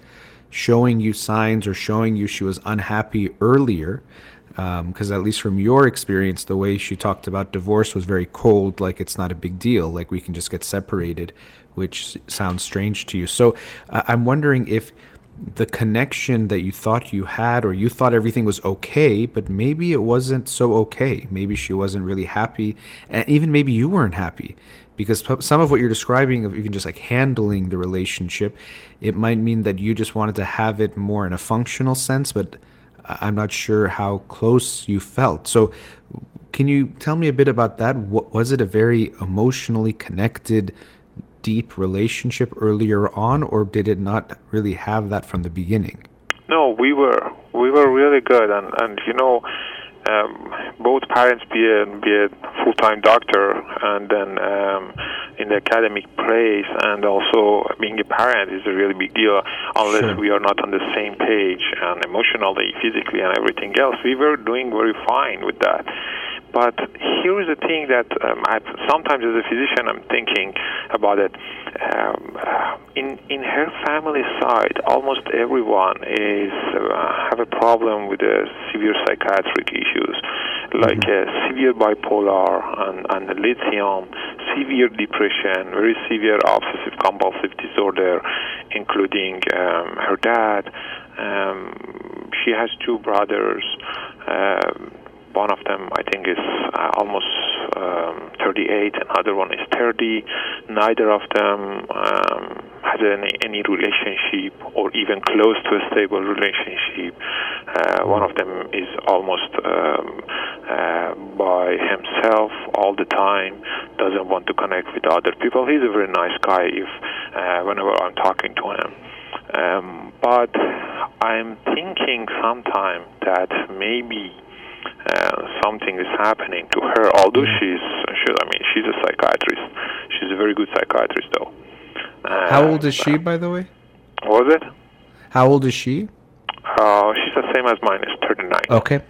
showing you signs or showing you she was unhappy earlier. Because um, at least from your experience, the way she talked about divorce was very cold, like it's not a big deal, like we can just get separated, which sounds strange to you. So uh, I'm wondering if the connection that you thought you had or you thought everything was okay but maybe it wasn't so okay. Maybe she wasn't really happy and even maybe you weren't happy. Because some of what you're describing of even just like handling the relationship it might mean that you just wanted to have it more in a functional sense but uh, i'm not sure how close you felt. So can you tell me a bit about that? What was it a very emotionally connected deep relationship earlier on, or did it not really have that from the beginning? No, we were we were really good, and and you know. Um, both parents be a, be a full-time doctor and then um, in the academic place and also being a parent is a really big deal unless sure. we are not on the same page and emotionally physically and everything else we were doing very fine with that but here is the thing that um, I, sometimes as a physician I'm thinking about it. Um, uh, in in her family side, almost everyone is uh, have a problem with the severe psychiatric issues, like mm-hmm. uh, severe bipolar and, and lithium, severe depression, very severe obsessive compulsive disorder, including um, her dad. Um, she has two brothers. Um, one of them, I think, is uh, almost um, 38, and other one is 30. Neither of them um, has any any relationship or even close to a stable relationship. Uh, one of them is almost um, uh, by himself all the time. Doesn't want to connect with other people. He's a very nice guy. If uh, whenever I'm talking to him. Um, but I'm thinking sometime that maybe uh, something is happening to her. Although mm-hmm. she's, she, I mean, she's a psychiatrist. She's a very good psychiatrist, though. Uh, How old is she, by the way? Was it? How old is she? Uh, she's the same as mine. Is thirty nine. Okay.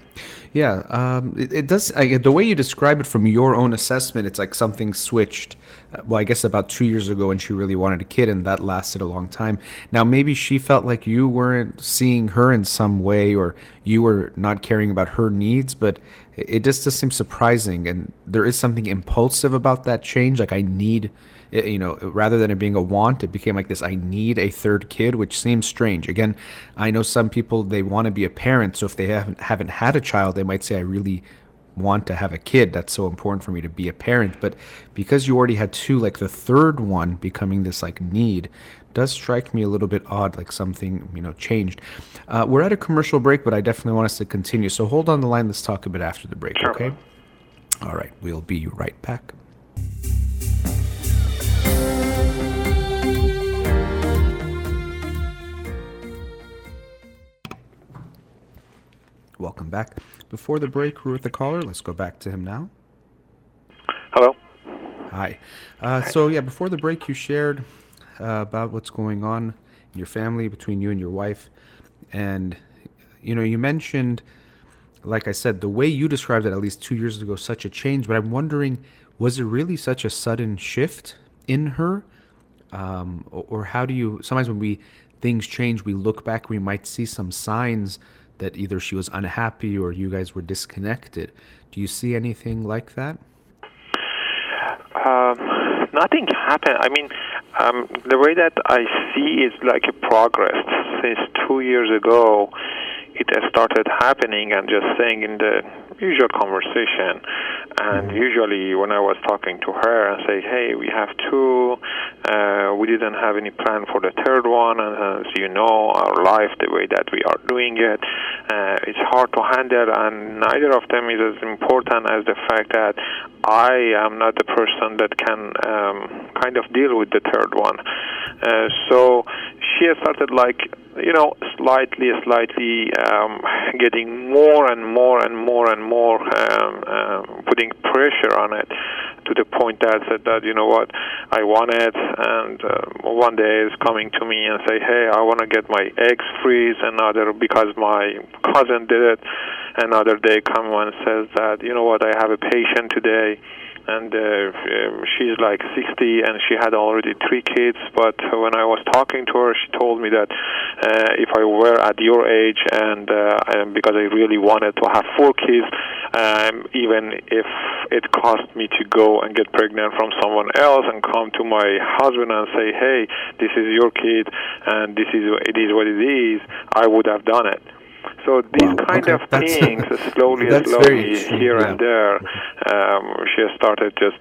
Yeah, um, it, it, does. I, the way you describe it from your own assessment, it's like something switched. Uh, well, I guess about two years ago when she really wanted a kid, and that lasted a long time. Now, maybe she felt like you weren't seeing her in some way, or you were not caring about her needs, but it, it just does seem surprising. And there is something impulsive about that change. Like, I need it, you know, rather than it being a want, it became like this I need a third kid, which seems strange. Again, I know some people they want to be a parent, so if they haven't haven't had a child, they might say I really want to have a kid. That's so important for me to be a parent. But because you already had two, like the third one becoming this like need does strike me a little bit odd, like something, you know, changed. Uh, we're at a commercial break, but I definitely want us to continue. So hold on the line. Let's talk a bit after the break, sure. okay? All right. We'll be right back. Welcome back. before the break, we were with the caller. Let's go back to him now. Hello. Hi. Uh, so yeah, before the break, you shared uh, about what's going on in your family between you and your wife, and you know you mentioned, like I said, the way you described it at least two years ago, such a change. But I'm wondering, was it really such a sudden shift in her, um, or, or how do you? Sometimes when we things change, we look back, we might see some signs that either she was unhappy or you guys were disconnected. Do you see anything like that? Um, nothing happened. I mean, um, the way that I see is like a progress since two years ago. It has started happening and just saying in the usual conversation. And mm-hmm. usually, when I was talking to her and say, "Hey, we have two, uh, we didn't have any plan for the third one, and as you know, our life, the way that we are doing it, uh, it's hard to handle, and neither of them is as important as the fact that I am not the person that can um, kind of deal with the third one. Uh, so she started like you know slightly, slightly um, getting more and more and more and more um, um, putting pressure on it to the point that said that you know what I want it, and uh, one day is coming to me and say, hey, I want to get my eggs freeze, another because my cousin did it. Another day come and says that you know what I have a patient today and uh, um, she's like 60 and she had already three kids but when i was talking to her she told me that uh, if i were at your age and uh, because i really wanted to have four kids um, even if it cost me to go and get pregnant from someone else and come to my husband and say hey this is your kid and this is it is what it is i would have done it so these wow. kind okay. of that's, things, slowly and slowly, here yeah. and there, um, she started just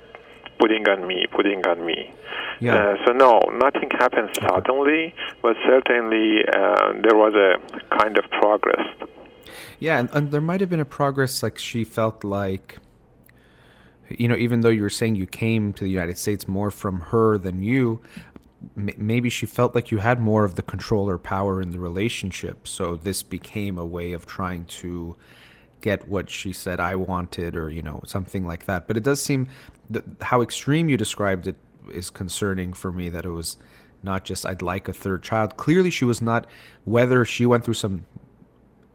putting on me, putting on me. Yeah. Uh, so no, nothing happened suddenly, but certainly uh, there was a kind of progress. Yeah, and, and there might have been a progress. Like she felt like, you know, even though you were saying you came to the United States more from her than you, maybe she felt like you had more of the control or power in the relationship so this became a way of trying to get what she said i wanted or you know something like that. But it does seem that how extreme you described it is concerning for me that it was not just i'd like a third child. Clearly she was not whether she went through some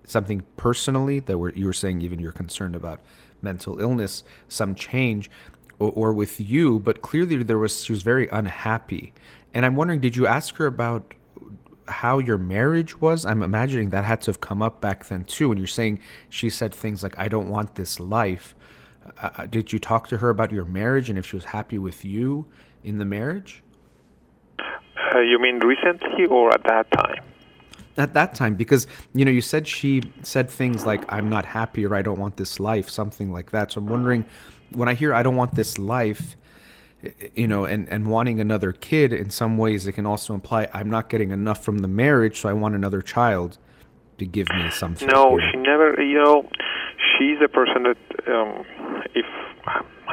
something personally that were you were saying even you're concerned about mental illness some change or, or with you but clearly there was she was very unhappy and I'm wondering, did you ask her about how your marriage was? I'm imagining that had to have come up back then too. When you're saying she said things like, I don't want this life. Uh, uh, did you talk to her about your marriage and if she was happy with you in the marriage? Uh, you mean recently or at that time? At that time, because you know, you said she said things like, "I'm not happy" or "I don't want this life," something like that. So I'm wondering, when I hear "I don't want this life," you know, and, and wanting another kid in some ways, it can also imply I'm not getting enough from the marriage, so I want another child to give me something. No, she never, you know, she's a person that, um, if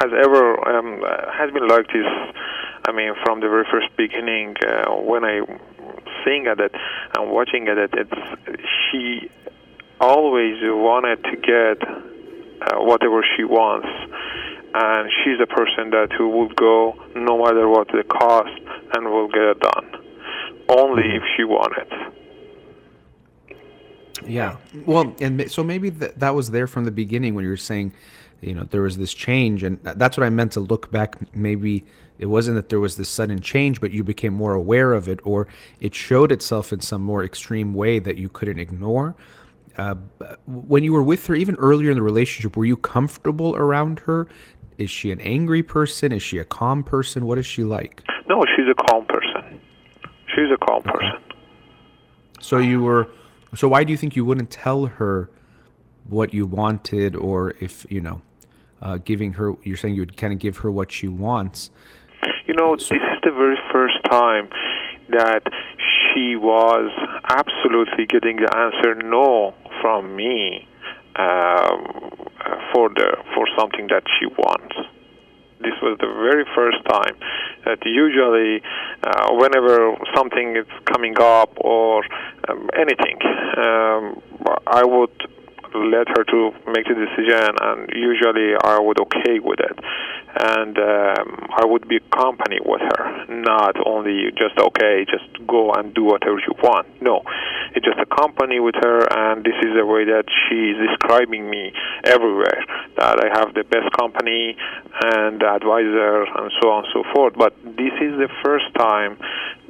has ever um, has been like this. I mean, from the very first beginning, uh, when I seeing at it and watching at it, it's she always wanted to get uh, whatever she wants and she's a person that who will go no matter what the cost and will get it done. Only mm-hmm. if she wanted yeah. Well and so maybe th- that was there from the beginning when you were saying you know there was this change and that's what i meant to look back. Maybe it wasn't that there was this sudden change but you became more aware of it or it showed itself in some more extreme way that you couldn't ignore. Uh, when you were with her even earlier in the relationship were you comfortable around her is she an angry person? Is she a calm person? What is she like? No, she's a calm person. She's a calm okay. person. So you were so why do you think you wouldn't tell her what you wanted or if, you know, uh, giving her you're saying you would kind of give her what she wants. You know, so, this is the very first time that she was absolutely getting the answer no from me. Um, for the for something that she wants. This was the very first time that usually, uh, whenever something is coming up or um, anything, um, I would let her to make the decision, and usually I would okay with it, and um, I would be company with her, not only just okay, just go and do whatever you want. No, it's just a company with her, and this is the way that she is describing me everywhere. That I have the best company and advisor, and so on and so forth. But this is the first time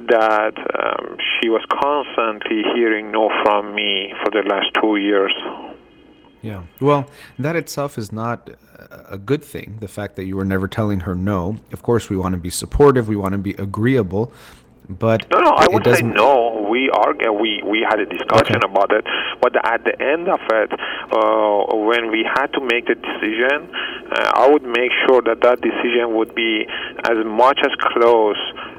that um, she was constantly hearing no from me for the last two years. Yeah. Well, that itself is not a good thing. The fact that you were never telling her no. Of course, we want to be supportive. We want to be agreeable. But no, no, I would say no. We argue. We we had a discussion okay. about it, but at the end of it, uh, when we had to make the decision, uh, I would make sure that that decision would be as much as close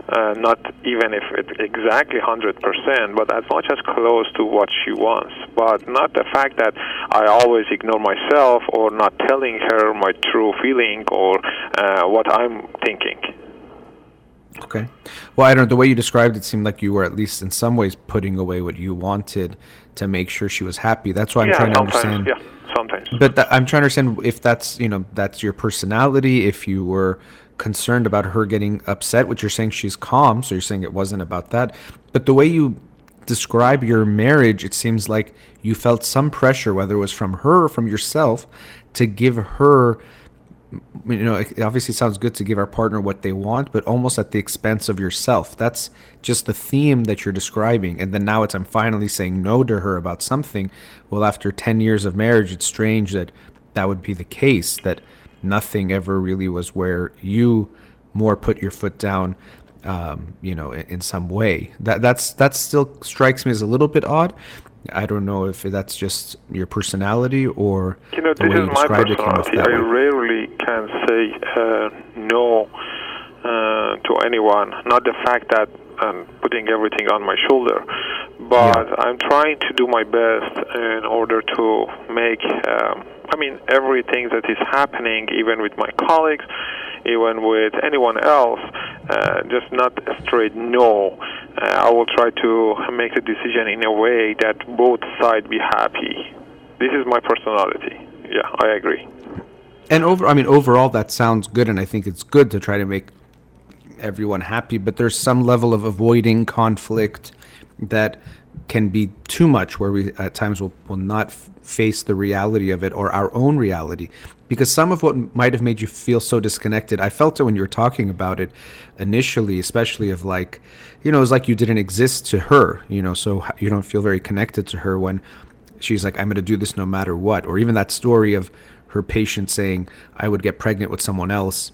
uh, not even if it's exactly 100%, but as much as close to what she wants. But not the fact that I always ignore myself or not telling her my true feeling or uh, what I'm thinking. Okay. Well, I don't know. The way you described it seemed like you were at least in some ways putting away what you wanted to make sure she was happy. That's why I'm yeah, trying to understand. Yeah, sometimes. But th- I'm trying to understand if that's you know that's your personality. If you were concerned about her getting upset, which you're saying she's calm, so you're saying it wasn't about that. But the way you describe your marriage, it seems like you felt some pressure, whether it was from her or from yourself, to give her. You know, it obviously sounds good to give our partner what they want, but almost at the expense of yourself. That's just the theme that you're describing. And then now it's I'm finally saying no to her about something. Well, after 10 years of marriage, it's strange that that would be the case. That nothing ever really was where you more put your foot down um, you know in, in, some way that that's that still strikes me as a little bit odd I don't know if that's just your personality or you know the way you described it. I rarely can say uh, no uh, to anyone. Not the fact that I'm putting everything on my shoulder, but yeah. I'm trying to do my best in order to make um, I mean, everything that is happening, even with my colleagues, even with anyone else, uh, just not straight no. Uh, I will try to make the decision in a way that both sides be happy. This is my personality. Yeah, I agree. And over, I mean, overall, that sounds good, and I think it's good to try to make everyone happy. But there's some level of avoiding conflict that can be too much, where we at times will will not face the reality of it or our own reality. Because some of what might have made you feel so disconnected i felt it when you were talking about it initially especially of like you know it was like you didn't exist to her you know so you don't feel very connected to her when she's like i'm going to do this no matter what. Or even that story of her patient saying i would get pregnant with someone else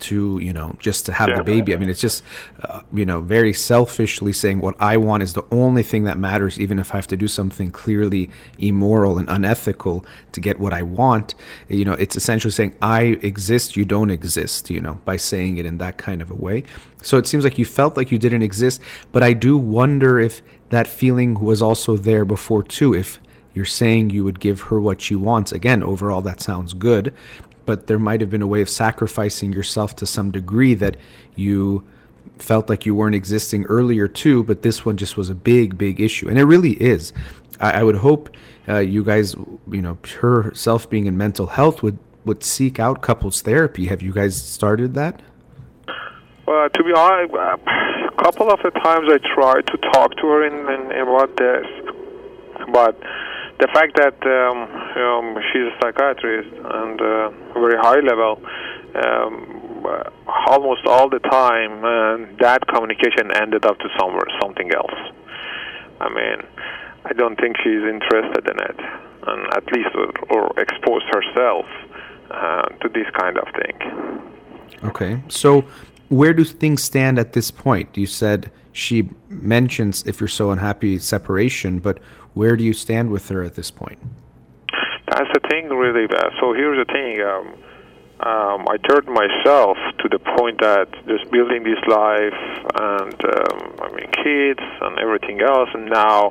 to you know just to have yeah. the baby. I mean it's just uh, you know very selfishly saying what i want is the only thing that matters even if i have to do something clearly immoral and unethical to get what i want. You know it's essentially saying i exist you don't exist you know by saying it in that kind of a way. So it seems like you felt like you didn't exist but i do wonder if that feeling was also there before too if you're saying you would give her what she wants. Again overall that sounds good but there might have been a way of sacrificing yourself to some degree that you felt like you weren't existing earlier too, but this one just was a big, big issue, and it really is. I, I would hope uh, you guys, you know, herself being in mental health would would seek out couples therapy. Have you guys started that? Well, to be honest, a couple of the times I tried to talk to her in, in about this, but the fact that um, um, she's a psychiatrist and uh, very high level, um, almost all the time, uh, that communication ended up to somewhere something else. I mean, I don't think she's interested in it, and at least or, or expose herself uh, to this kind of thing. Okay, so where do things stand at this point? You said she mentions if you're so unhappy separation, but where do you stand with her at this point? That's the thing, really. So here's the thing. Um, um, I turned myself to the point that just building this life and um, I mean kids and everything else, and now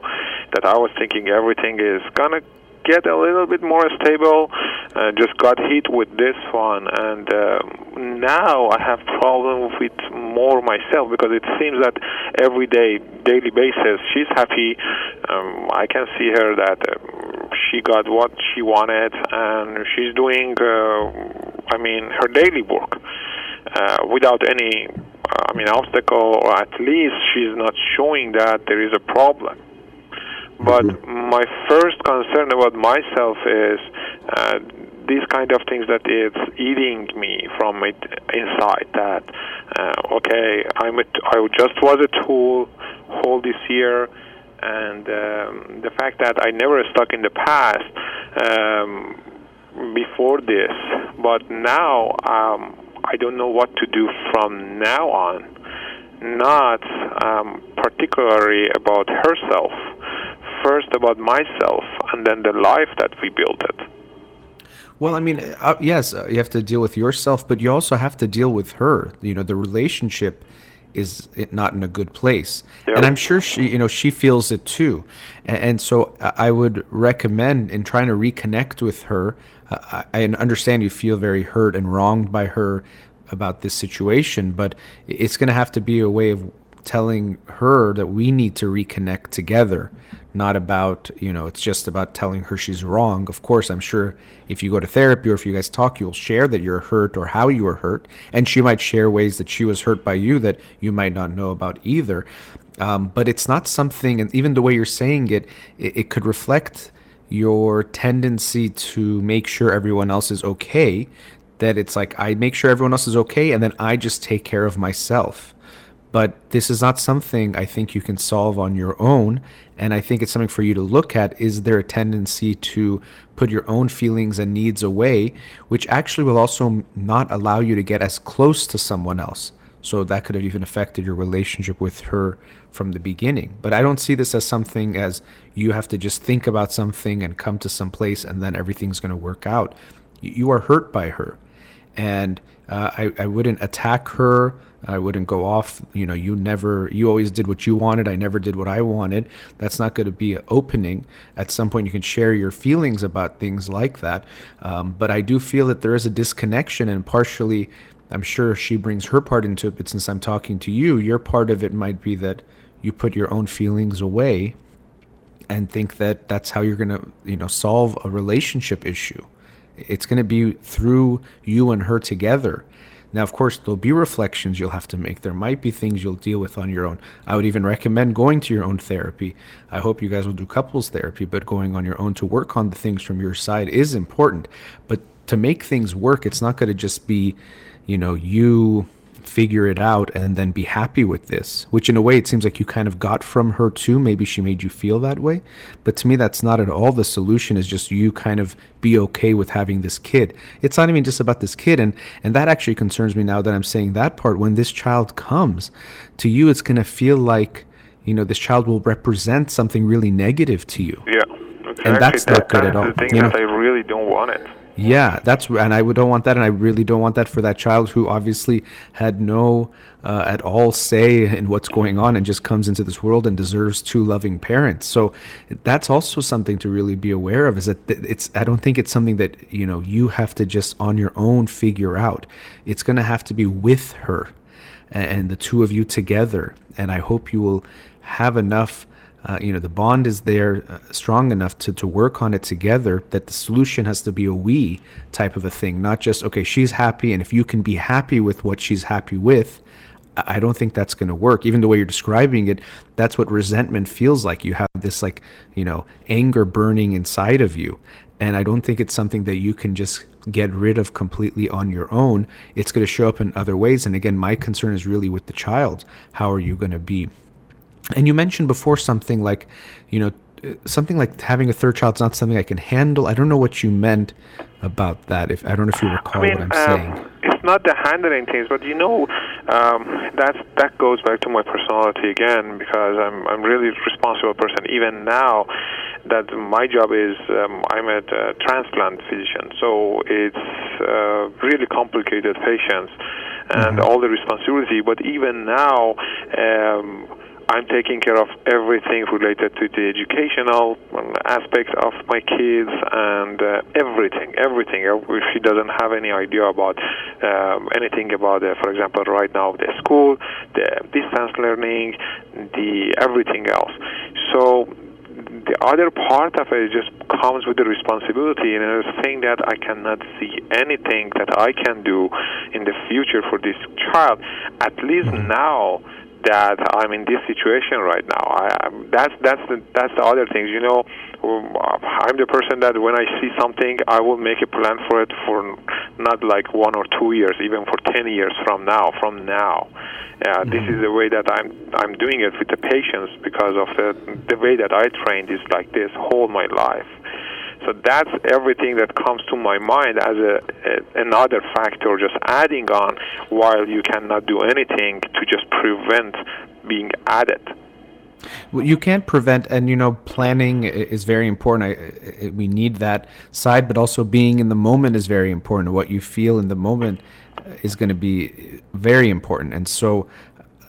that I was thinking everything is gonna get a little bit more stable. Uh, just got hit with this one, and um, now I have problems with more myself because it seems that every day, daily basis, she's happy. Um, I can see her that uh, she got what she wanted, and she's doing, uh, I mean, her daily work uh, without any, uh, I mean, obstacle, or at least she's not showing that there is a problem. But mm-hmm. my first concern about myself is uh, these kind of things that it's eating me from it inside. That uh, okay, I'm a t- I just was a tool all this year, and um, the fact that I never stuck in the past um, before this, but now um, I don't know what to do from now on. Not um, particularly about herself first about myself and then the life that we built it. Well, I mean, uh, yes, uh, you have to deal with yourself, but you also have to deal with her. You know, the relationship is not in a good place, and I'm sure she, you know, she feels it too. And, and so, I would recommend in trying to reconnect with her. Uh, I understand you feel very hurt and wronged by her about this situation, but it's going to have to be a way of telling her that we need to reconnect together not about you know it's just about telling her she's wrong. Of course i'm sure if you go to therapy or if you guys talk you'll share that you're hurt or how you were hurt. And she might share ways that she was hurt by you that you might not know about either. Um, but it's not something and even the way you're saying it, it it could reflect your tendency to make sure everyone else is okay that it's like i make sure everyone else is okay and then i just take care of myself but this is not something I think you can solve on your own. And I think it's something for you to look at. Is there a tendency to put your own feelings and needs away, which actually will also not allow you to get as close to someone else? So that could have even affected your relationship with her from the beginning. But I don't see this as something as you have to just think about something and come to some place and then everything's going to work out. You are hurt by her. And uh, I, I wouldn't attack her I wouldn't go off. You know, you never, you always did what you wanted. I never did what I wanted. That's not going to be an opening. At some point, you can share your feelings about things like that. Um, but I do feel that there is a disconnection, and partially, I'm sure she brings her part into it. But since I'm talking to you, your part of it might be that you put your own feelings away and think that that's how you're going to, you know, solve a relationship issue. It's going to be through you and her together now, of course, there'll be reflections you'll have to make. There might be things you'll deal with on your own. I would even recommend going to your own therapy. I hope you guys will do couples therapy, but going on your own to work on the things from your side is important. But to make things work, it's not going to just be, you know, you figure it out and then be happy with this, which in a way it seems like you kind of got from her too. Maybe she made you feel that way. But to me, that's not at all the solution, is just you kind of be okay with having this kid. It's not even just about this kid. And, and that actually concerns me now that I'm saying that part. When this child comes to you, it's going to feel like, you know, this child will represent something really negative to you. Yeah. Exactly. And that's that, not good at all. The thing you know? that I really don't want it. Yeah, that's and I don't want that, and I really don't want that for that child who obviously had no uh, at all say in what's going on and just comes into this world and deserves two loving parents. So that's also something to really be aware of. Is that it's I don't think it's something that you know you have to just on your own figure out. It's going to have to be with her and the two of you together. And I hope you will have enough uh, you know the bond is there uh, strong enough to, to work on it together that the solution has to be a we type of a thing not just okay she's happy and if you can be happy with what she's happy with i don't think that's going to work. Even the way you're describing it that's what resentment feels like. You have this like you know anger burning inside of you. And i don't think it's something that you can just get rid of completely on your own. It's going to show up in other ways. And again my concern is really with the child. How are you going to be and you mentioned before something like, you know, something like having a third child is not something I can handle. I don't know what you meant about that. If I don't know if you recall I mean, what I'm um, saying. It's not the handling things, but you know, um, that that goes back to my personality again because I'm I'm really responsible person. Even now, that my job is um, I'm a uh, transplant physician, so it's uh, really complicated patients and mm-hmm. all the responsibility. But even now. Um, I'm taking care of everything related to the educational aspects of my kids and uh, everything, everything. She doesn't have any idea about um, anything about, uh, for example, right now the school, the distance learning, the everything else. So the other part of it just comes with the responsibility and a thing that I cannot see anything that I can do in the future for this child. At least mm-hmm. now that I'm in this situation right now. I, that's that's the that's the other things. You know, um, I'm the person that when I see something, I will make a plan for it for not like one or two years, even for ten years from now. From now, uh, mm-hmm. this is the way that I'm I'm doing it with the patients because of the the way that I trained is like this whole my life. So that's everything that comes to my mind as a, a, another factor, just adding on while you cannot do anything to just prevent being added. Well, you can't prevent, and you know, planning is very important. I, I, we need that side, but also being in the moment is very important. What you feel in the moment is going to be very important. And so,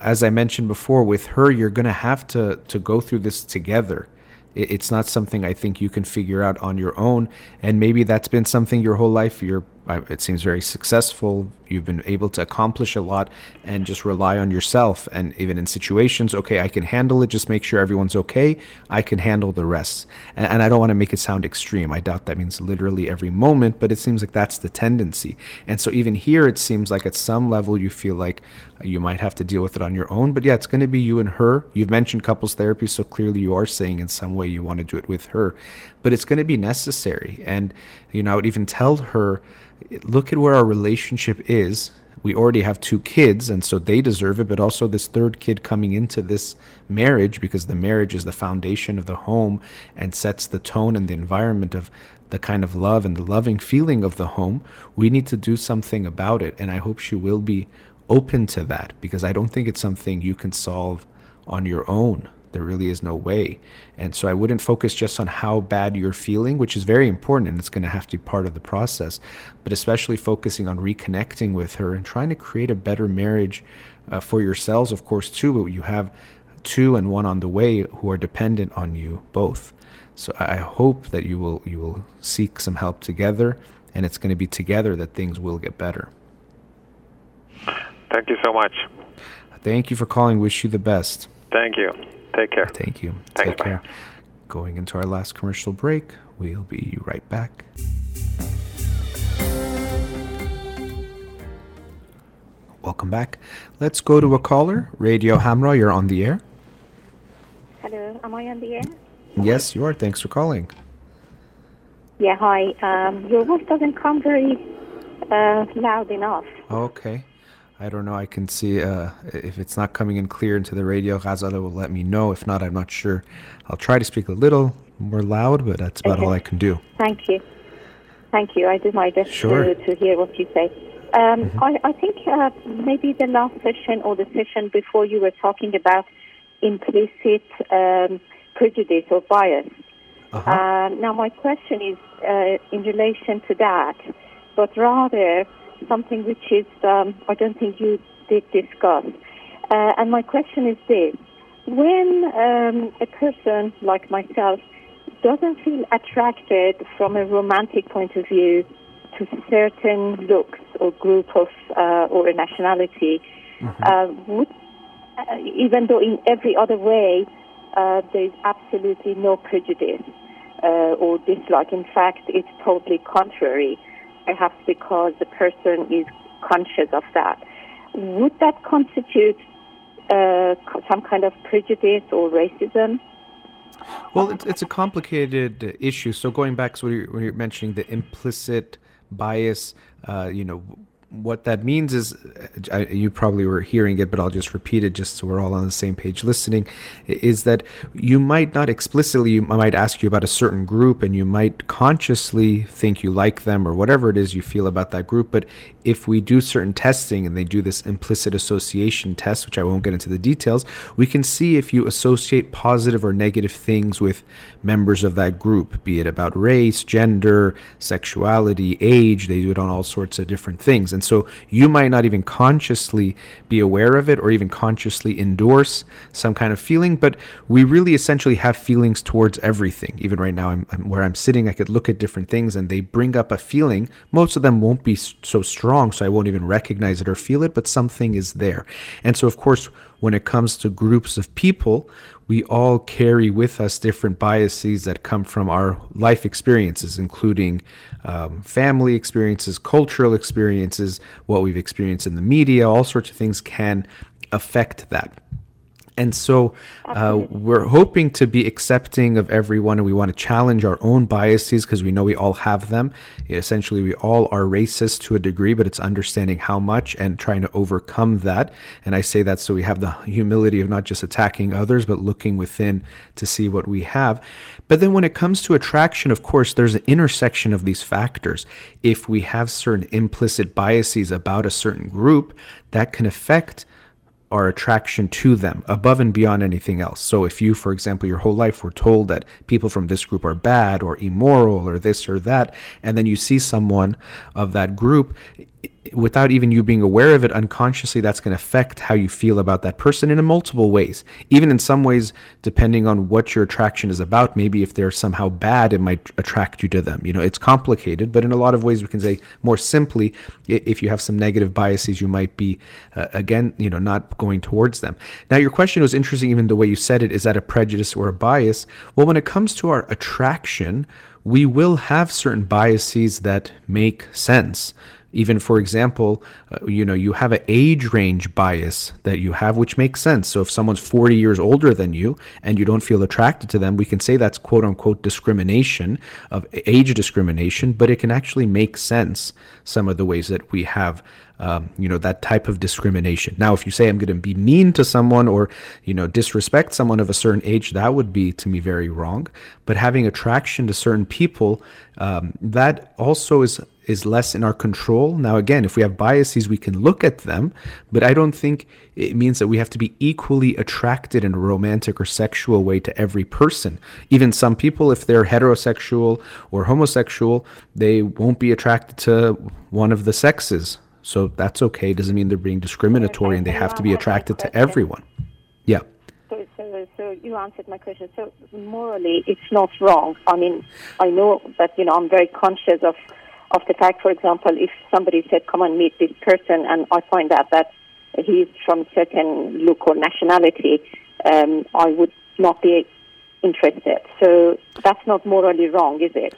as I mentioned before, with her, you're going to have to to go through this together. It's not something I think you can figure out on your own. And maybe that's been something your whole life. You're it seems very successful. You've been able to accomplish a lot and just rely on yourself. And even in situations, okay, I can handle it. Just make sure everyone's okay. I can handle the rest. And, and I don't want to make it sound extreme. I doubt that means literally every moment, but it seems like that's the tendency. And so even here, it seems like at some level you feel like you might have to deal with it on your own. But yeah, it's going to be you and her. You've mentioned couples therapy, so clearly you are saying in some way you want to do it with her. But it's going to be necessary. And, you know, I would even tell her, look at where our relationship is. We already have two kids, and so they deserve it, but also this third kid coming into this marriage because the marriage is the foundation of the home and sets the tone and the environment of the kind of love and the loving feeling of the home. We need to do something about it, and I hope she will be open to that because I don't think it's something you can solve on your own. There really is no way. And so I wouldn't focus just on how bad you're feeling, which is very important and it's going to have to be part of the process, but especially focusing on reconnecting with her and trying to create a better marriage uh, for yourselves, of course, too. But you have two and one on the way who are dependent on you both. So I hope that you will you will seek some help together, and it's going to be together that things will get better. Thank you so much. Thank you for calling. Wish you the best. Thank you. Take care. Thank you. Thanks, Take bye. care. Going into our last commercial break. We'll be right back. Welcome back. Let's go to a caller. Radio Hamrah, you're on the air. Hello, am I on the air? Yes, you are. Thanks for calling. Yeah, hi. Um, your voice doesn't come very uh, loud enough. Okay. I don't know. I can see uh, if it's not coming in clear into the radio. Ghazaleh will let me know. If not, I'm not sure. I'll try to speak a little more loud, but that's about okay. all I can do. Thank you. Thank you. I do my best sure. to, to hear what you say. Um, mm-hmm. I, I, think uh, maybe the last session or the session before you were talking about implicit um, prejudice or bias. Uh-huh. Uh, now, my question is uh, in relation to that, but rather something which is um, I don't think you did discuss. Uh, and my question is this: When um, a person like myself doesn't feel attracted from a romantic point of view to certain looks or group of uh, or a nationality, mm-hmm. uh, would, uh, even though in every other way uh, there is absolutely no prejudice uh, or dislike. In fact, it's totally contrary perhaps because the person is conscious of that. Would that constitute uh, some kind of prejudice or racism? Well, it's, it's a complicated issue. So going back to you're, when you're mentioning the implicit bias, uh, you know, what that means is I, you probably were hearing it but i'll just repeat it just so we're all on the same page listening is that you might not explicitly you might ask you about a certain group and you might consciously think you like them or whatever it is you feel about that group but if we do certain testing and they do this implicit association test which i won't get into the details we can see if you associate positive or negative things with members of that group be it about race gender sexuality age they do it on all sorts of different things. And and so you might not even consciously be aware of it or even consciously endorse some kind of feeling, but we really essentially have feelings towards everything. Even right now, I'm, I'm, where I'm sitting, I could look at different things and they bring up a feeling. Most of them won't be so strong, so I won't even recognize it or feel it, but something is there. And so, of course, when it comes to groups of people, we all carry with us different biases that come from our life experiences, including um, family experiences, cultural experiences, what we've experienced in the media, all sorts of things can affect that. And so uh, we're hoping to be accepting of everyone, and we want to challenge our own biases because we know we all have them. Essentially, we all are racist to a degree, but it's understanding how much and trying to overcome that. And I say that so we have the humility of not just attacking others, but looking within to see what we have. But then when it comes to attraction, of course, there's an intersection of these factors. If we have certain implicit biases about a certain group, that can affect our attraction to them above and beyond anything else. So if you, for example, your whole life were told that people from this group are bad or immoral or this or that, and then you see someone of that group, without even you being aware of it unconsciously that's going to affect how you feel about that person in multiple ways. Even in some ways depending on what your attraction is about maybe if they're somehow bad it might attract you to them. You know it's complicated but in a lot of ways we can say more simply if you have some negative biases you might be uh, again you know not going towards them. Now your question was interesting even the way you said it is that a prejudice or a bias? Well when it comes to our attraction we will have certain biases that make sense even for example uh, you know you have an age range bias that you have which makes sense. So if someone's 40 years older than you and you don't feel attracted to them we can say that's quote unquote discrimination of age discrimination but it can actually make sense some of the ways that we have um, you know that type of discrimination. Now if you say i'm going to be mean to someone or you know disrespect someone of a certain age that would be to me very wrong. But having attraction to certain people um, that also is is less in our control. Now, again, if we have biases, we can look at them, but I don't think it means that we have to be equally attracted in a romantic or sexual way to every person. Even some people, if they're heterosexual or homosexual, they won't be attracted to one of the sexes. So that's okay. It doesn't mean they're being discriminatory and they have to be attracted to everyone. Yeah. So, so, so you answered my question. So morally, it's not wrong. I mean, I know that you know I'm very conscious of of the fact, for example, if somebody said, "Come and meet this person," and I find out that he's from certain look or nationality, um, I would not be interested. So that's not morally wrong, is it?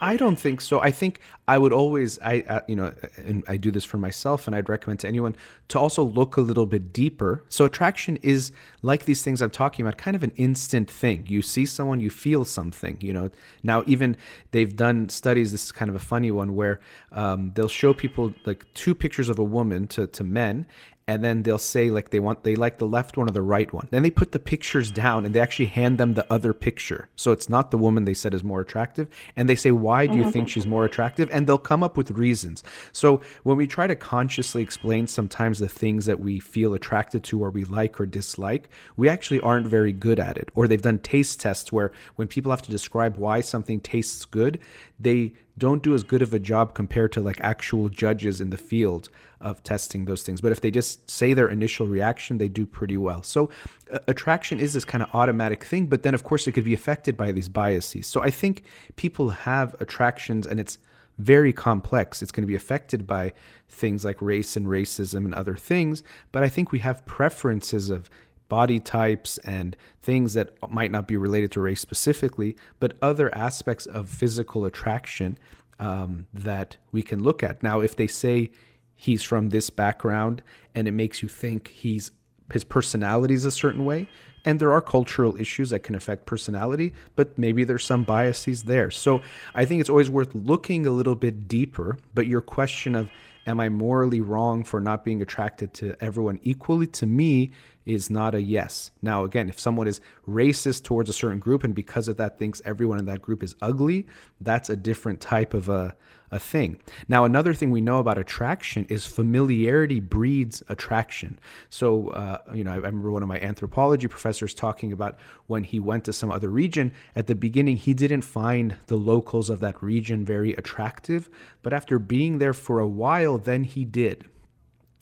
I don't think so. I think I would always, I, uh, you know, and I do this for myself, and I'd recommend to anyone to also look a little bit deeper. So attraction is like these things I'm talking about, kind of an instant thing. You see someone, you feel something. You know, now even they've done studies. This is kind of a funny one where um, they'll show people like two pictures of a woman to to men, and then they'll say like they want they like the left one or the right one. Then they put the pictures down and they actually hand them the other picture. So it's not the woman they said is more attractive, and they say why do you mm-hmm. think she's more attractive? And they'll come up with reasons. So when we try to consciously explain sometimes the things that we feel attracted to or we like or dislike, we actually aren't very good at it. Or they've done taste tests where when people have to describe why something tastes good, they don't do as good of a job compared to like actual judges in the field of testing those things. But if they just say their initial reaction, they do pretty well. So uh, attraction is this kind of automatic thing, but then of course it could be affected by these biases. So I think people have attractions and it's very complex. It's going to be affected by things like race and racism and other things, but I think we have preferences of body types and things that might not be related to race specifically, but other aspects of physical attraction um, that we can look at. Now, if they say he's from this background and it makes you think he's his personality is a certain way, and there are cultural issues that can affect personality, but maybe there's some biases there. So I think it's always worth looking a little bit deeper. But your question of am I morally wrong for not being attracted to everyone equally? To me, is not a yes. Now, again, if someone is racist towards a certain group and because of that thinks everyone in that group is ugly, that's a different type of a, a thing. Now, another thing we know about attraction is familiarity breeds attraction. So, uh, you know, I remember one of my anthropology professors talking about when he went to some other region, at the beginning, he didn't find the locals of that region very attractive. But after being there for a while, then he did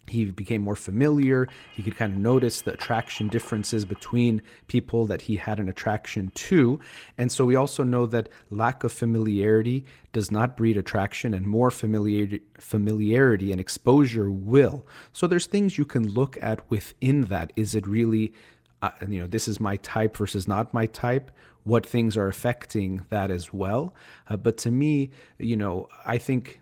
he became more familiar. He could kind of notice the attraction differences between people that he had an attraction to. And so we also know that lack of familiarity does not breed attraction, and more familiarity, familiarity and exposure will. So there's things you can look at within that. Is it really, uh, you know, this is my type versus not my type? What things are affecting that as well? Uh, but to me, you know, I think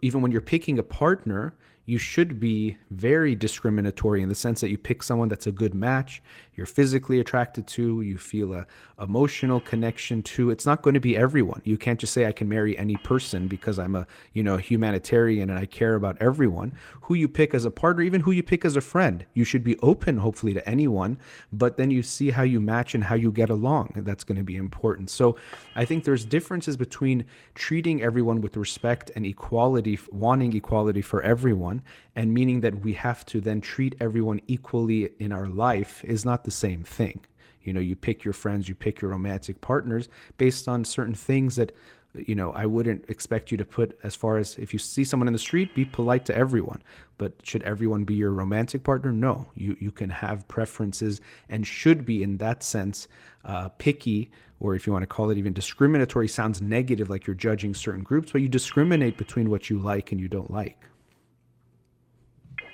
even when you're picking a partner, you should be very discriminatory in the sense that you pick someone that's a good match, you're physically attracted to, you feel a emotional connection to. It's not going to be everyone. You can't just say I can marry any person because I'm a, you know, humanitarian and I care about everyone. Who you pick as a partner, even who you pick as a friend, you should be open hopefully to anyone, but then you see how you match and how you get along. That's going to be important. So, I think there's differences between treating everyone with respect and equality, wanting equality for everyone, and meaning that we have to then treat everyone equally in our life is not the same thing. You know, you pick your friends, you pick your romantic partners based on certain things that, you know, I wouldn't expect you to put as far as if you see someone in the street, be polite to everyone. But should everyone be your romantic partner? No. You you can have preferences and should be in that sense uh, picky, or if you want to call it even discriminatory, sounds negative, like you're judging certain groups, but you discriminate between what you like and you don't like.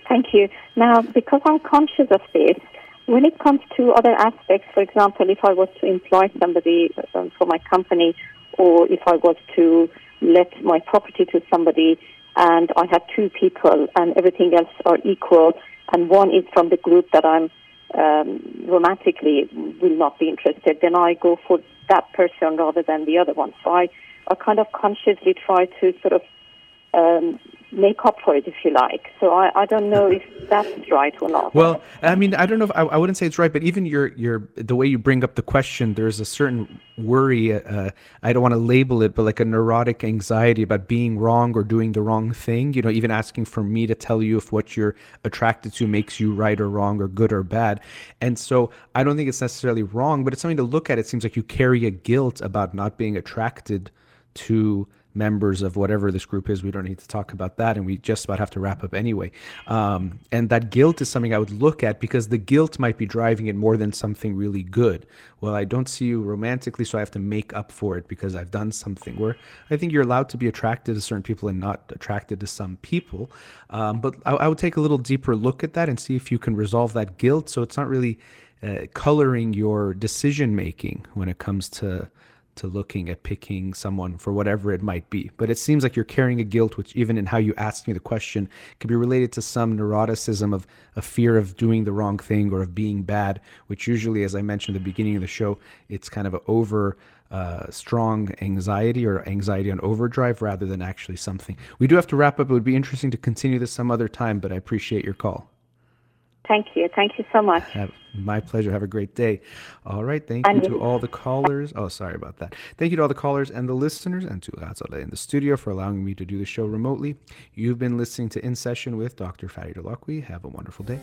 Thank you. Now, because I'm conscious of this, when it comes to other aspects, for example, if I was to employ somebody um, for my company, or if I was to let my property to somebody, and I had two people, and everything else are equal, and one is from the group that I'm um, romantically will not be interested, then I go for that person rather than the other one. So I, I kind of consciously try to sort of um, make up for it, if you like. So I, I don't know if that's right or not. Well, I mean, I don't know if I, I wouldn't say it's right, but even your your the way you bring up the question, there's a certain worry. Uh, I don't want to label it, but like a neurotic anxiety about being wrong or doing the wrong thing. You know, even asking for me to tell you if what you're attracted to makes you right or wrong or good or bad. And so I don't think it's necessarily wrong, but it's something to look at. It seems like you carry a guilt about not being attracted to members of whatever this group is. We don't need to talk about that, and we just about have to wrap up anyway. Um, and that guilt is something I would look at because the guilt might be driving it more than something really good. Well, I don't see you romantically, so I have to make up for it because I've done something. Where I think you're allowed to be attracted to certain people and not attracted to some people. Um, but I, I, would take a little deeper look at that and see if you can resolve that guilt. So it's not really uh, coloring your decision making when it comes to to looking at picking someone for whatever it might be. But it seems like you're carrying a guilt, which even in how you asked me the question, could be related to some neuroticism of a fear of doing the wrong thing or of being bad, which usually, as I mentioned at the beginning of the show, it's kind of an over uh, strong anxiety or anxiety on overdrive rather than actually something. We do have to wrap up. It would be interesting to continue this some other time, but I appreciate your call. Thank you. Thank you so much. Have, my pleasure. Have a great day. All right. Thank and you to all the callers. Oh, sorry about that. Thank you to all the callers and the listeners and to Ghazaleh in the studio for allowing me to do the show remotely. You've been listening to In Session with Dr. Farid Holakouee. Have a wonderful day.